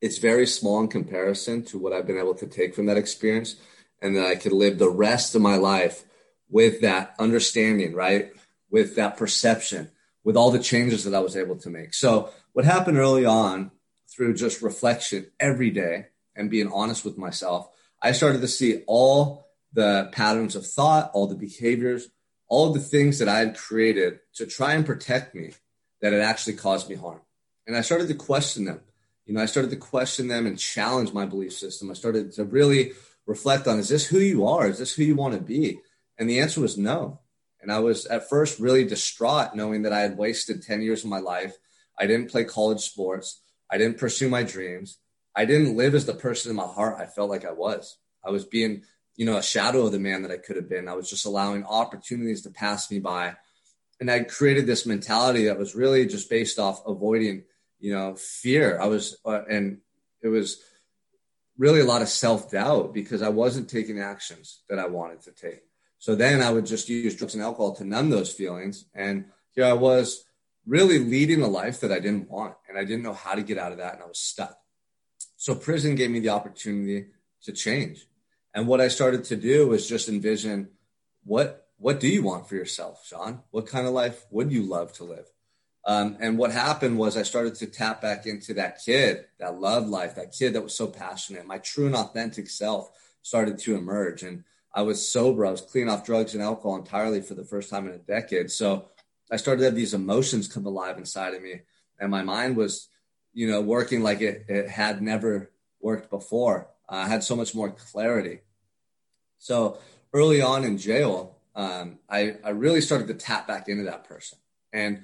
it's very small in comparison to what I've been able to take from that experience. And that I could live the rest of my life with that understanding, right? With that perception, with all the changes that I was able to make. So what happened early on through just reflection every day and being honest with myself, I started to see all the patterns of thought, all the behaviors, all the things that I had created to try and protect me that had actually caused me harm. And I started to question them. You know, I started to question them and challenge my belief system. I started to really reflect on is this who you are? Is this who you want to be? And the answer was no. And I was at first really distraught knowing that I had wasted 10 years of my life. I didn't play college sports. I didn't pursue my dreams. I didn't live as the person in my heart I felt like I was. I was being, you know, a shadow of the man that I could have been. I was just allowing opportunities to pass me by. And I created this mentality that was really just based off avoiding, you know, fear. I was, uh, and it was really a lot of self doubt because I wasn't taking actions that I wanted to take. So then I would just use drugs and alcohol to numb those feelings. And here I was really leading a life that I didn't want. And I didn't know how to get out of that. And I was stuck. So prison gave me the opportunity to change. And what I started to do was just envision what what do you want for yourself, Sean? What kind of life would you love to live? Um, and what happened was I started to tap back into that kid that loved life, that kid that was so passionate. My true and authentic self started to emerge. And I was sober. I was clean off drugs and alcohol entirely for the first time in a decade. So I started to have these emotions come alive inside of me. And my mind was, you know, working like it, it had never worked before. I had so much more clarity. So early on in jail, um, I, I really started to tap back into that person. And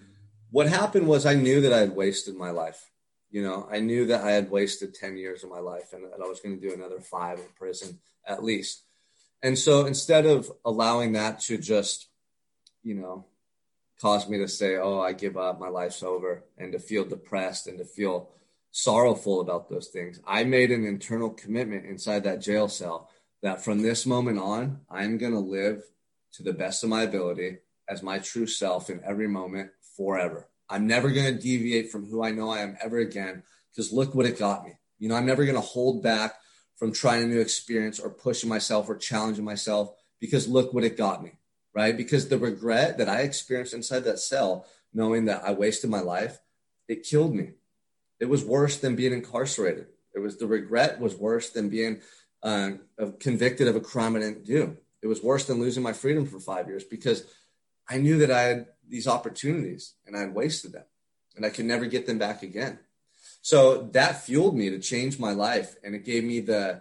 what happened was I knew that I had wasted my life. You know, I knew that I had wasted 10 years of my life and that I was going to do another five in prison at least. And so instead of allowing that to just, you know, cause me to say, oh, I give up, my life's over, and to feel depressed and to feel sorrowful about those things, I made an internal commitment inside that jail cell that from this moment on, I'm going to live to the best of my ability as my true self in every moment forever. I'm never going to deviate from who I know I am ever again because look what it got me. You know, I'm never going to hold back from trying a new experience or pushing myself or challenging myself because look what it got me, right? Because the regret that I experienced inside that cell, knowing that I wasted my life, it killed me. It was worse than being incarcerated. It was the regret was worse than being uh, convicted of a crime I didn't do. It was worse than losing my freedom for five years because I knew that I had these opportunities and I had wasted them and I could never get them back again. So that fueled me to change my life, and it gave me the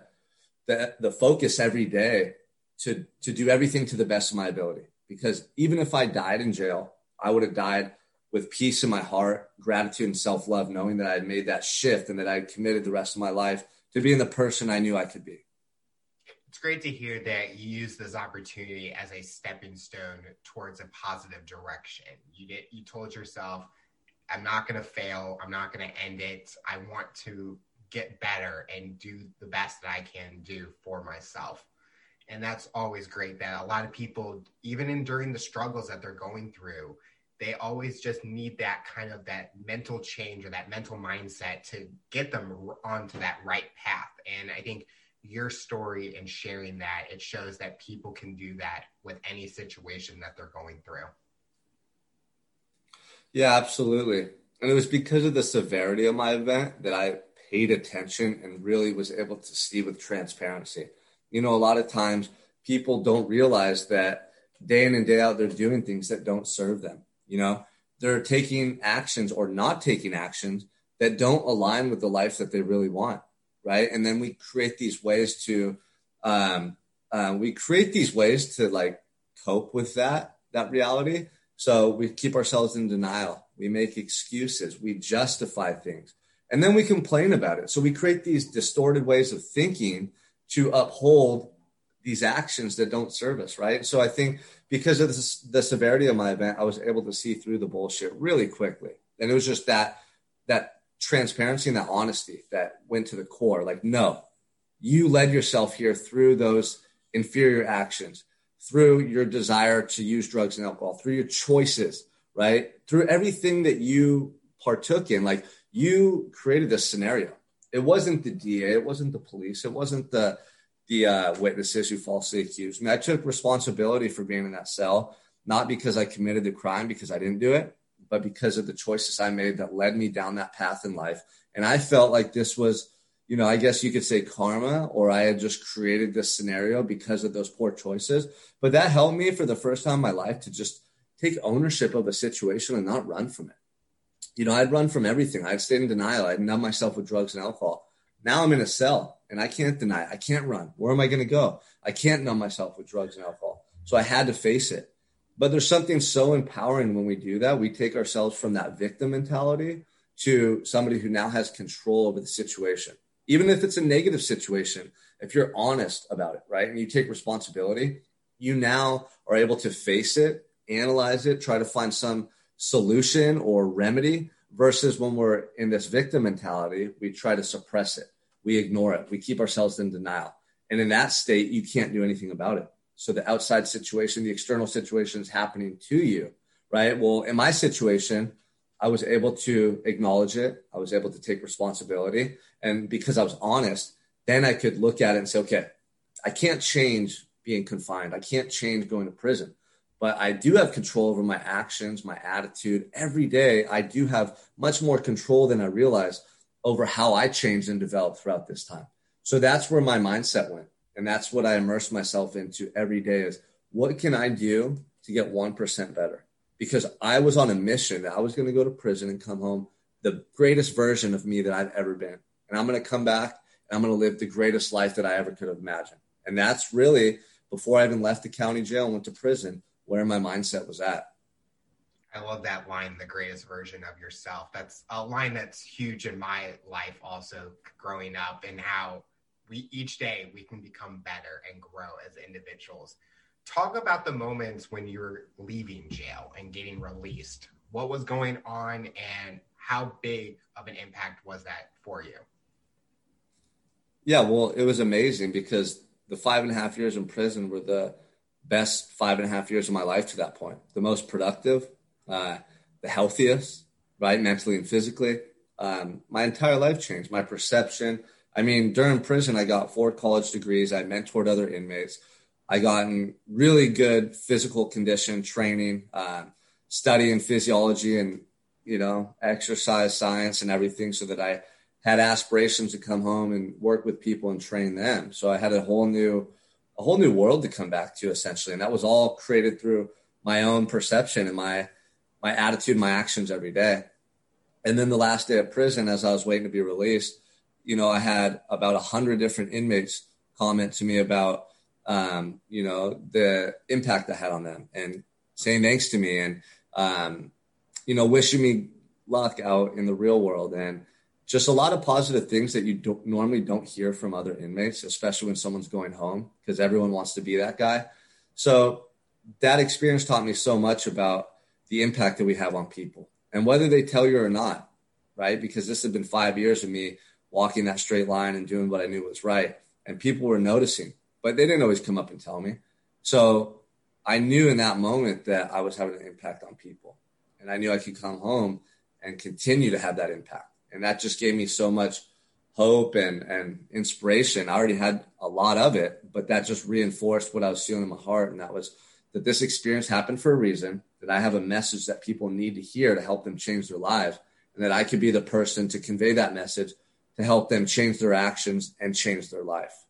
the, the focus every day to to do everything to the best of my ability. Because even if I died in jail, I would have died with peace in my heart, gratitude, and self love, knowing that I had made that shift and that I had committed the rest of my life to being the person I knew I could be. It's great to hear that you use this opportunity as a stepping stone towards a positive direction. You get you told yourself I'm not going to fail. I'm not going to end it. I want to get better and do the best that I can do for myself. And that's always great that a lot of people, even in during the struggles that they're going through, they always just need that kind of that mental change or that mental mindset to get them onto that right path. And I think your story and sharing that, it shows that people can do that with any situation that they're going through. Yeah, absolutely. And it was because of the severity of my event that I paid attention and really was able to see with transparency. You know, a lot of times people don't realize that day in and day out, they're doing things that don't serve them. You know, they're taking actions or not taking actions that don't align with the life that they really want. Right. And then we create these ways to, um, uh, we create these ways to like cope with that, that reality so we keep ourselves in denial. We make excuses. We justify things. And then we complain about it. So we create these distorted ways of thinking to uphold these actions that don't serve us, right? So I think because of this, the severity of my event, I was able to see through the bullshit really quickly. And it was just that that transparency and that honesty that went to the core. Like, no, you led yourself here through those inferior actions, through your desire to use drugs and alcohol, through your choices, right? Through everything that you partook in. Like you created this scenario. It wasn't the DA, it wasn't the police, it wasn't the the uh, witnesses who falsely accused me. I took responsibility for being in that cell, not because I committed the crime, because I didn't do it, but because of the choices I made that led me down that path in life. And I felt like this was, you know, I guess you could say karma, or I had just created this scenario because of those poor choices. But that helped me for the first time in my life to just take ownership of a situation and not run from it. You know, I'd run from everything. I'd stayed in denial. I'd numb myself with drugs and alcohol. Now I'm in a cell and I can't deny it. I can't run. Where am I going to go? I can't numb myself with drugs and alcohol. So I had to face it. But there's something so empowering when we do that. We take ourselves from that victim mentality to somebody who now has control over the situation. Even if it's a negative situation, if you're honest about it, right? And you take responsibility, you now are able to face it, analyze it, try to find some solution or remedy versus when we're in this victim mentality, we try to suppress it we ignore it. We keep ourselves in denial. And in that state, you can't do anything about it. So the outside situation, the external situation is happening to you, right? Well, in my situation, I was able to acknowledge it. I was able to take responsibility. And because I was honest, then I could look at it and say, okay, I can't change being confined. I can't change going to prison, but I do have control over my actions, my attitude. Every day, I do have much more control than I realize over how I changed and developed throughout this time. So that's where my mindset went. And that's what I immerse myself into every day is what can I do to get 1% better? Because I was on a mission that I was going to go to prison and come home the greatest version of me that I've ever been. And I'm going to come back and I'm going to live the greatest life that I ever could have imagined. And that's really before I even left the county jail and went to prison where my mindset was at. I love that line, the greatest version of yourself. That's a line that's huge in my life also growing up and how we each day we can become better and grow as individuals. Talk about the moments when you're leaving jail and getting released. What was going on and how big of an impact was that for you? Yeah, well, it was amazing because the five and a half years in prison were the best five and a half years of my life to that point, the most productive, uh, the healthiest, right, mentally and physically. Um, my entire life changed. My perception. I mean, during prison, I got four college degrees. I mentored other inmates. I got in really good physical condition training, uh, studying physiology and you know exercise science and everything, so that I had aspirations to come home and work with people and train them. So I had a whole new a whole new world to come back to essentially, and that was all created through my own perception and my my attitude, my actions every day. And then the last day of prison, as I was waiting to be released, you know, I had about a hundred different inmates comment to me about, um, you know, the impact I had on them and saying thanks to me and, um, you know, wishing me luck out in the real world and just a lot of positive things that you don't, normally don't hear from other inmates, especially when someone's going home because everyone wants to be that guy. So that experience taught me so much about the impact that we have on people and whether they tell you or not, right? Because this had been five years of me walking that straight line and doing what I knew was right. And people were noticing, but they didn't always come up and tell me. So I knew in that moment that I was having an impact on people. And I knew I could come home and continue to have that impact. And that just gave me so much hope and, and inspiration. I already had a lot of it, but that just reinforced what I was feeling in my heart. And that was that this experience happened for a reason, that I have a message that people need to hear to help them change their lives, and that I could be the person to convey that message to help them change their actions and change their life.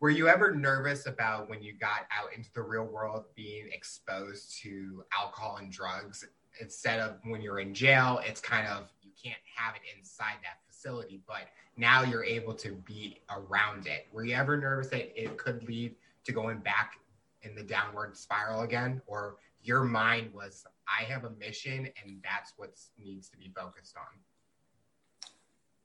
Were you ever nervous about when you got out into the real world being exposed to alcohol and drugs? Instead of when you're in jail, it's kind of can't have it inside that facility, but now you're able to be around it. Were you ever nervous that it could lead to going back in the downward spiral again or your mind was i have a mission and that's what needs to be focused on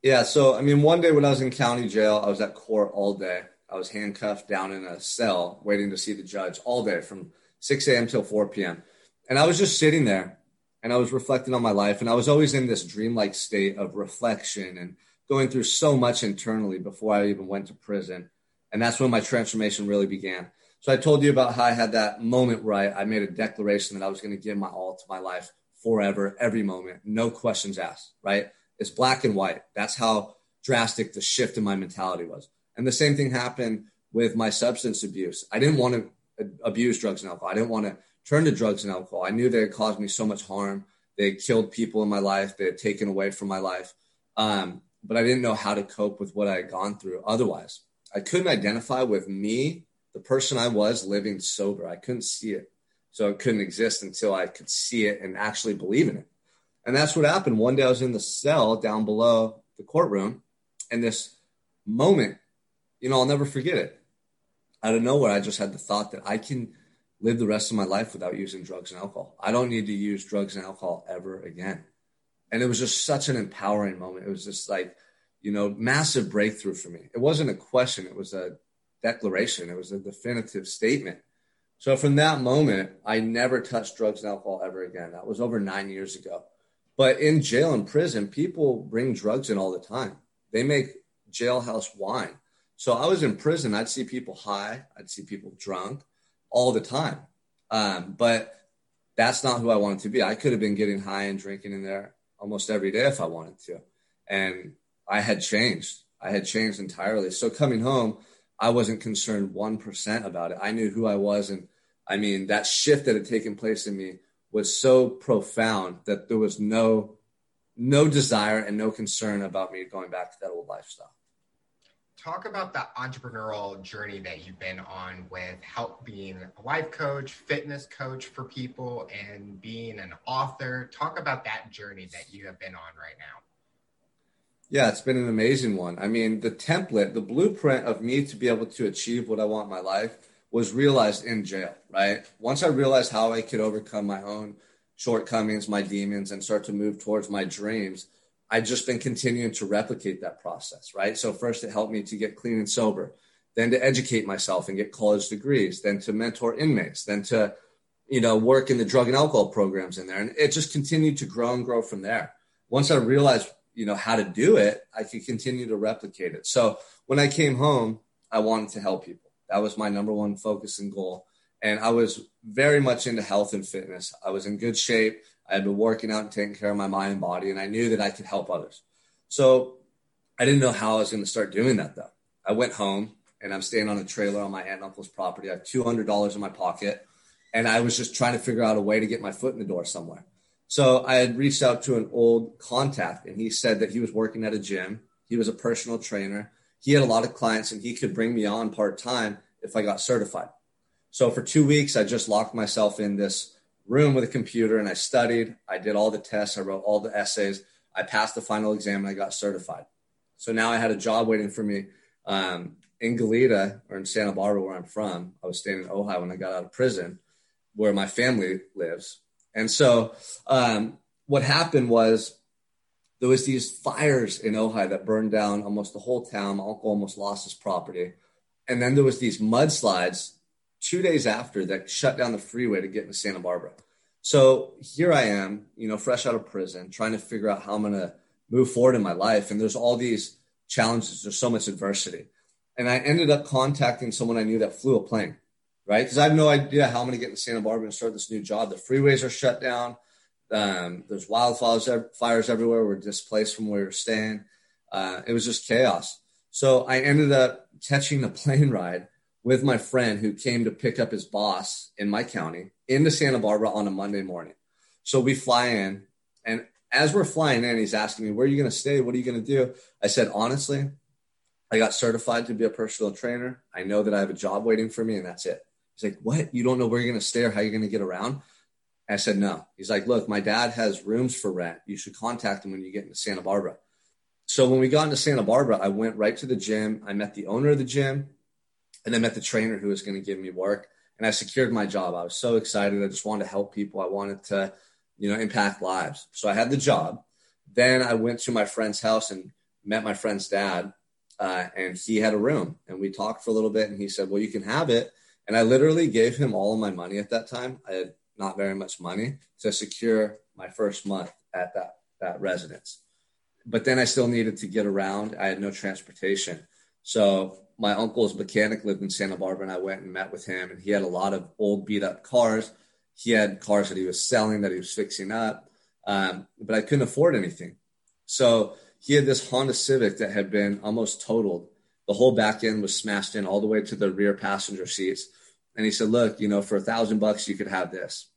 yeah so i mean one day when i was in county jail i was at court all day I was handcuffed down in a cell waiting to see the judge all day from 6 a.m. till 4 p.m. And I was just sitting there and I was reflecting on my life. And I was always in this dreamlike state of reflection and going through so much internally before I even went to prison. And that's when my transformation really began. So I told you about how I had that moment where I, made a declaration that I was going to give my all to my life forever, every moment, no questions asked, right? It's black and white. That's how drastic the shift in my mentality was. And the same thing happened with my substance abuse. I didn't want to abuse drugs and alcohol. I didn't want to turn to drugs and alcohol. I knew they had caused me so much harm. They had killed people in my life. They had taken away from my life. Um, but I didn't know how to cope with what I had gone through otherwise. I couldn't identify with me, the person I was living sober. I couldn't see it. So it couldn't exist until I could see it and actually believe in it. And that's what happened. One day I was in the cell down below the courtroom, and this moment, you know, I'll never forget it. Out of nowhere, I just had the thought that I can live the rest of my life without using drugs and alcohol. I don't need to use drugs and alcohol ever again. And it was just such an empowering moment. It was just like, you know, massive breakthrough for me. It wasn't a question, it was a declaration, it was a definitive statement. So from that moment, I never touched drugs and alcohol ever again. That was over nine years ago. But in jail and prison, people bring drugs in all the time. They make jailhouse wine. So I was in prison. I'd see people high. I'd see people drunk all the time. Um, but that's not who I wanted to be. I could have been getting high and drinking in there almost every day if I wanted to. And I had changed. I had changed entirely. So coming home, I wasn't concerned 1% about it. I knew who I was. And I mean, that shift that had taken place in me was so profound that there was no, no desire and no concern about me going back to that old lifestyle talk about the entrepreneurial journey that you've been on with help being a life coach, fitness coach for people, and being an author. Talk about that journey that you have been on right now. Yeah, it's been an amazing one. I mean, the template, the blueprint of me to be able to achieve what I want in my life was realized in jail, right? Once I realized how I could overcome my own shortcomings, my demons, and start to move towards my dreams I've just been continuing to replicate that process, right? So first it helped me to get clean and sober, then to educate myself and get college degrees, then to mentor inmates, then to, you know, work in the drug and alcohol programs in there. And it just continued to grow and grow from there. Once I realized, you know, how to do it, I could continue to replicate it. So when I came home, I wanted to help people. That was my number one focus and goal. And I was very much into health and fitness. I was in good shape. I had been working out and taking care of my mind and body, and I knew that I could help others. So I didn't know how I was going to start doing that though. I went home and I'm staying on a trailer on my aunt and uncle's property. I have $200 in my pocket, and I was just trying to figure out a way to get my foot in the door somewhere. So I had reached out to an old contact, and he said that he was working at a gym. He was a personal trainer. He had a lot of clients, and he could bring me on part time if I got certified. So for two weeks, I just locked myself in this room with a computer and I studied. I did all the tests. I wrote all the essays. I passed the final exam and I got certified. So now I had a job waiting for me um, in Goleta or in Santa Barbara, where I'm from. I was staying in Ojai when I got out of prison, where my family lives. And so um, what happened was there was these fires in Ojai that burned down almost the whole town. My uncle almost lost his property. And then there was these mudslides two days after that shut down the freeway to get into Santa Barbara. So here I am, you know, fresh out of prison, trying to figure out how I'm going to move forward in my life. And there's all these challenges. There's so much adversity. And I ended up contacting someone I knew that flew a plane, right? Because I have no idea how I'm going to get to Santa Barbara and start this new job. The freeways are shut down. Um, there's wildfires fires everywhere. We're displaced from where we're staying. Uh, it was just chaos. So I ended up catching the plane ride with my friend who came to pick up his boss in my county into Santa Barbara on a Monday morning. So we fly in, and as we're flying in, he's asking me, Where are you going to stay? What are you going to do? I said, Honestly, I got certified to be a personal trainer. I know that I have a job waiting for me, and that's it. He's like, What? You don't know where you're going to stay or how you're going to get around? I said, No. He's like, Look, my dad has rooms for rent. You should contact him when you get into Santa Barbara. So when we got into Santa Barbara, I went right to the gym. I met the owner of the gym and I met the trainer who was going to give me work and I secured my job. I was so excited. I just wanted to help people. I wanted to, you know, impact lives. So I had the job. Then I went to my friend's house and met my friend's dad. uh, and he had a room, and we talked for a little bit, and he said, "Well, you can have it." And I literally gave him all of my money at that time. I had not very much money to secure my first month at that that residence. But then I still needed to get around. I had no transportation. So my uncle's mechanic lived in Santa Barbara and I went and met with him and he had a lot of old beat up cars. He had cars that he was selling that he was fixing up. Um, but I couldn't afford anything. So he had this Honda Civic that had been almost totaled. The whole back end was smashed in all the way to the rear passenger seats. And he said, look, you know, for a thousand bucks, you could have this.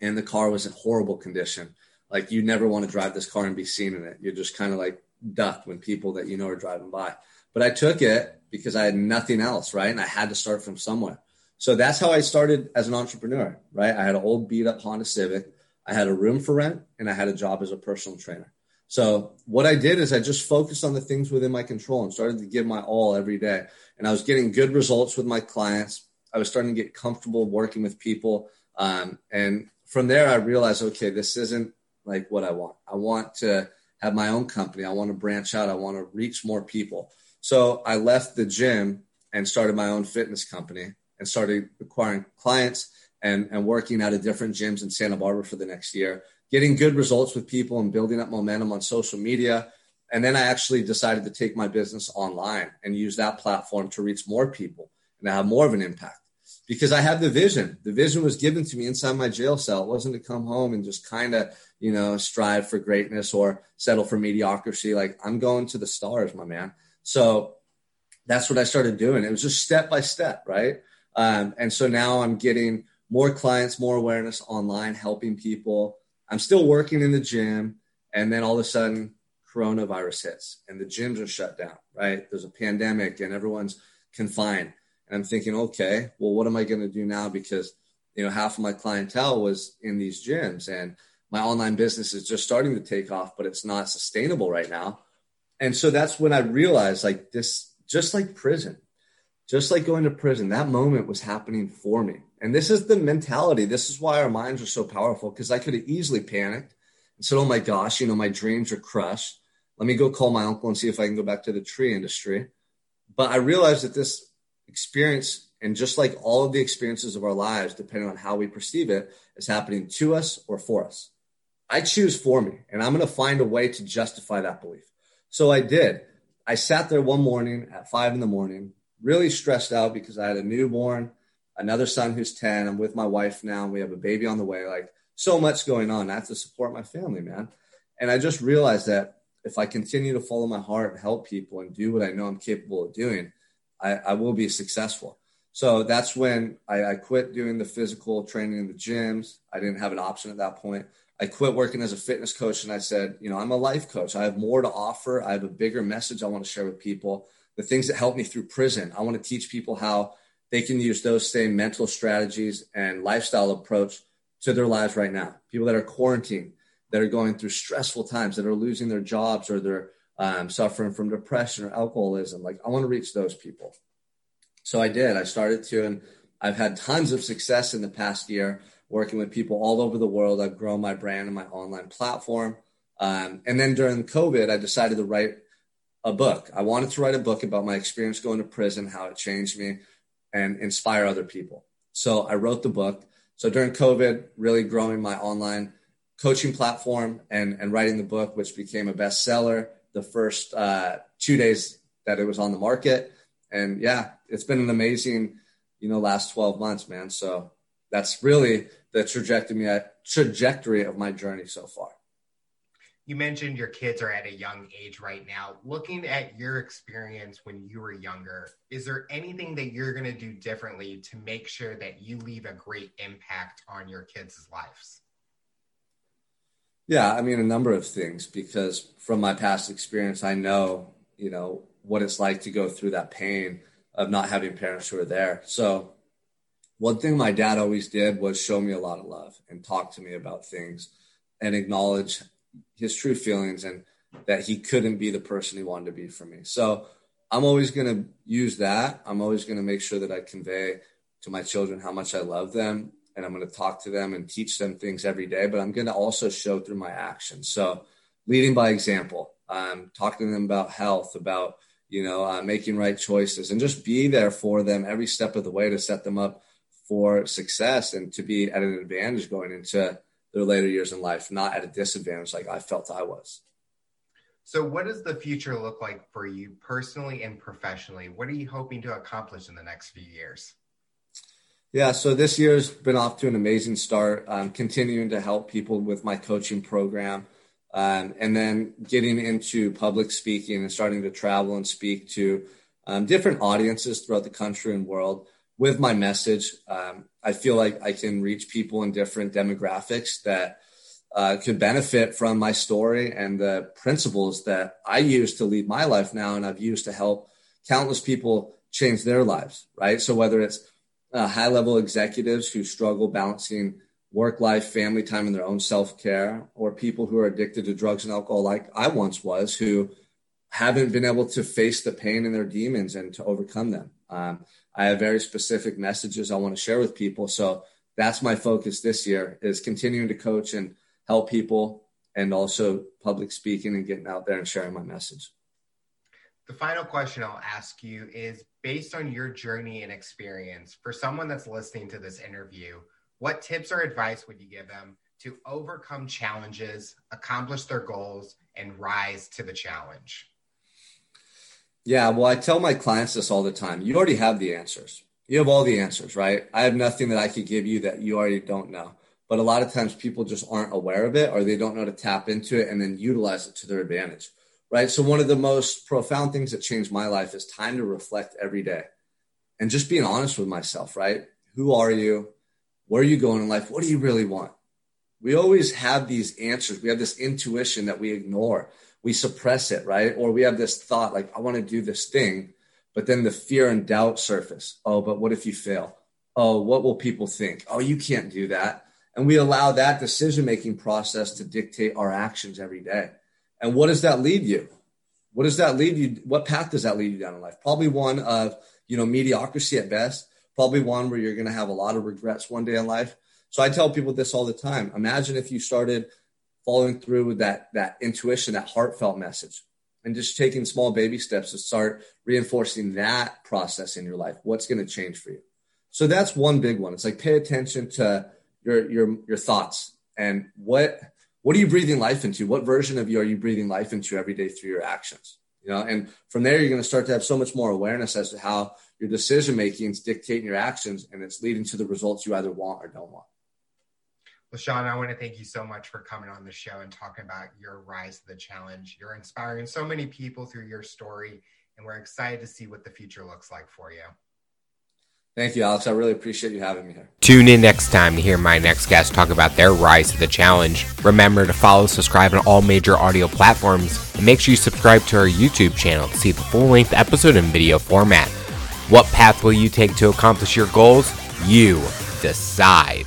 And the car was in horrible condition. Like you never want to drive this car and be seen in it. You're just kind of like ducked when people that you know are driving by. But I took it because I had nothing else, right? And I had to start from somewhere. So that's how I started as an entrepreneur, right? I had an old beat up Honda Civic. I had a room for rent and I had a job as a personal trainer. So what I did is I just focused on the things within my control and started to give my all every day. And I was getting good results with my clients. I was starting to get comfortable working with people. Um, and from there, I realized, okay, this isn't like what I want. I want to have my own company. I want to branch out. I want to reach more people. So I left the gym and started my own fitness company and started acquiring clients and, and working out of different gyms in Santa Barbara for the next year, getting good results with people and building up momentum on social media. And then I actually decided to take my business online and use that platform to reach more people and have more of an impact because I have the vision. The vision was given to me inside my jail cell. It wasn't to come home and just kind of, you know, strive for greatness or settle for mediocrity. Like I'm going to the stars, my man. So that's what I started doing. It was just step by step, right? Um, and so now I'm getting more clients, more awareness online, helping people. I'm still working in the gym. And then all of a sudden, coronavirus hits and the gyms are shut down, right? There's a pandemic and everyone's confined. And I'm thinking, okay, well, what am I going to do now? Because, you know, half of my clientele was in these gyms and my online business is just starting to take off, but it's not sustainable right now. And so that's when I realized like this, just like prison, just like going to prison, that moment was happening for me. And this is the mentality. This is why our minds are so powerful because I could have easily panicked and said, oh my gosh, you know, my dreams are crushed. Let me go call my uncle and see if I can go back to the tree industry. But I realized that this experience and just like all of the experiences of our lives depending on how we perceive it is happening to us or for us i choose for me and i'm going to find a way to justify that belief so i did i sat there one morning at five in the morning really stressed out because i had a newborn another son who's 10 i'm with my wife now and we have a baby on the way like so much going on i have to support my family man and i just realized that if i continue to follow my heart and help people and do what i know i'm capable of doing I, I will be successful. So that's when I, I, quit doing the physical training in the gyms. I didn't have an option at that point. I quit working as a fitness coach and I said, you know, I'm a life coach. I have more to offer. I have a bigger message I want to share with people. The things that helped me through prison, I want to teach people how they can use those same mental strategies and lifestyle approach to their lives right now. People that are quarantined, that are going through stressful times, that are losing their jobs or they're um, suffering from depression or alcoholism. Like I want to reach those people. So I did. I started to, and I've had tons of success in the past year working with people all over the world. I've grown my brand and my online platform. Um, and then during COVID, I decided to write a book. I wanted to write a book about my experience going to prison, how it changed me, and inspire other people. So I wrote the book. So during COVID, really growing my online coaching platform and, and writing the book, which became a bestseller the first uh, two days that it was on the market. And yeah, it's been an amazing, you know, last 12 months, man. So that's really the trajectory, uh, trajectory of my journey so far. You mentioned your kids are at a young age right now. Looking at your experience when you were younger, is there anything that you're going to do differently to make sure that you leave a great impact on your kids' lives? Yeah, I mean, a number of things because from my past experience, I know, you know, what it's like to go through that pain of not having parents who are there. So, one thing my dad always did was show me a lot of love and talk to me about things and acknowledge his true feelings and that he couldn't be the person he wanted to be for me. So, I'm always going to use that. I'm always going to make sure that I convey to my children how much I love them and I'm going to talk to them and teach them things every day, but I'm going to also show through my actions. So leading by example, um, talking to them about health, about, you know, uh, making right choices, and just be there for them every step of the way to set them up for success and to be at an advantage going into their later years in life, not at a disadvantage like I felt I was. So, what does the future look like for you personally and professionally? What are you hoping to accomplish in the next few years? Yeah, so this year's been off to an amazing start. I'm continuing to help people with my coaching program, um, and then getting into public speaking and starting to travel and speak to um, different audiences throughout the country and world with my message. Um, I feel like I can reach people in different demographics that uh, could benefit from my story and the principles that I use to lead my life now, and I've used to help countless people change their lives. Right. So whether it's uh, high level executives who struggle balancing work life, family time, and their own self care, or people who are addicted to drugs and alcohol, like I once was, who haven't been able to face the pain and their demons and to overcome them. Um, I have very specific messages I want to share with people. So that's my focus this year is continuing to coach and help people and also public speaking and getting out there and sharing my message. The final question I'll ask you is based on your journey and experience, for someone that's listening to this interview, what tips or advice would you give them to overcome challenges, accomplish their goals, and rise to the challenge? Yeah, well, I tell my clients this all the time. You already have the answers. You have all the answers, right? I have nothing that I could give you that you already don't know. But a lot of times people just aren't aware of it or they don't know to tap into it and then utilize it to their advantage, right? So, one of the most profound things that changed my life is time to reflect every day and just being honest with myself, right? Who are you? Where are you going in life? What do you really want? We always have these answers. We have this intuition that we ignore we suppress it, right? Or we have this thought like, I want to do this thing, but then the fear and doubt surface. Oh, but what if you fail? Oh, what will people think? Oh, you can't do that. And we allow that decision making process to dictate our actions every day. And what does that lead you? What does that lead you? What path does that lead you down in life? Probably one of, you know, mediocrity at best, probably one where you're going to have a lot of regrets one day in life. So I tell people this all the time. Imagine if you started following through with that that intuition, that heartfelt message, and just taking small baby steps to start reinforcing that process in your life. What's going to change for you? So that's one big one. It's like pay attention to your your your thoughts and what what are you breathing life into? What version of you are you breathing life into every day through your actions? You know, and from there you're going to start to have so much more awareness as to how your decision making is dictating your actions and it's leading to the results you either want or don't want. Well, Sean, I want to thank you so much for coming on the show and talking about your rise to the challenge. You're inspiring so many people through your story, and we're excited to see what the future looks like for you. Thank you, Alex. I really appreciate you having me here. Tune in next time to hear my next guest talk about their rise to the challenge. Remember to follow, subscribe on all major audio platforms, and make sure you subscribe to our YouTube channel to see the full length episode in video format. What path will you take to accomplish your goals? You decide.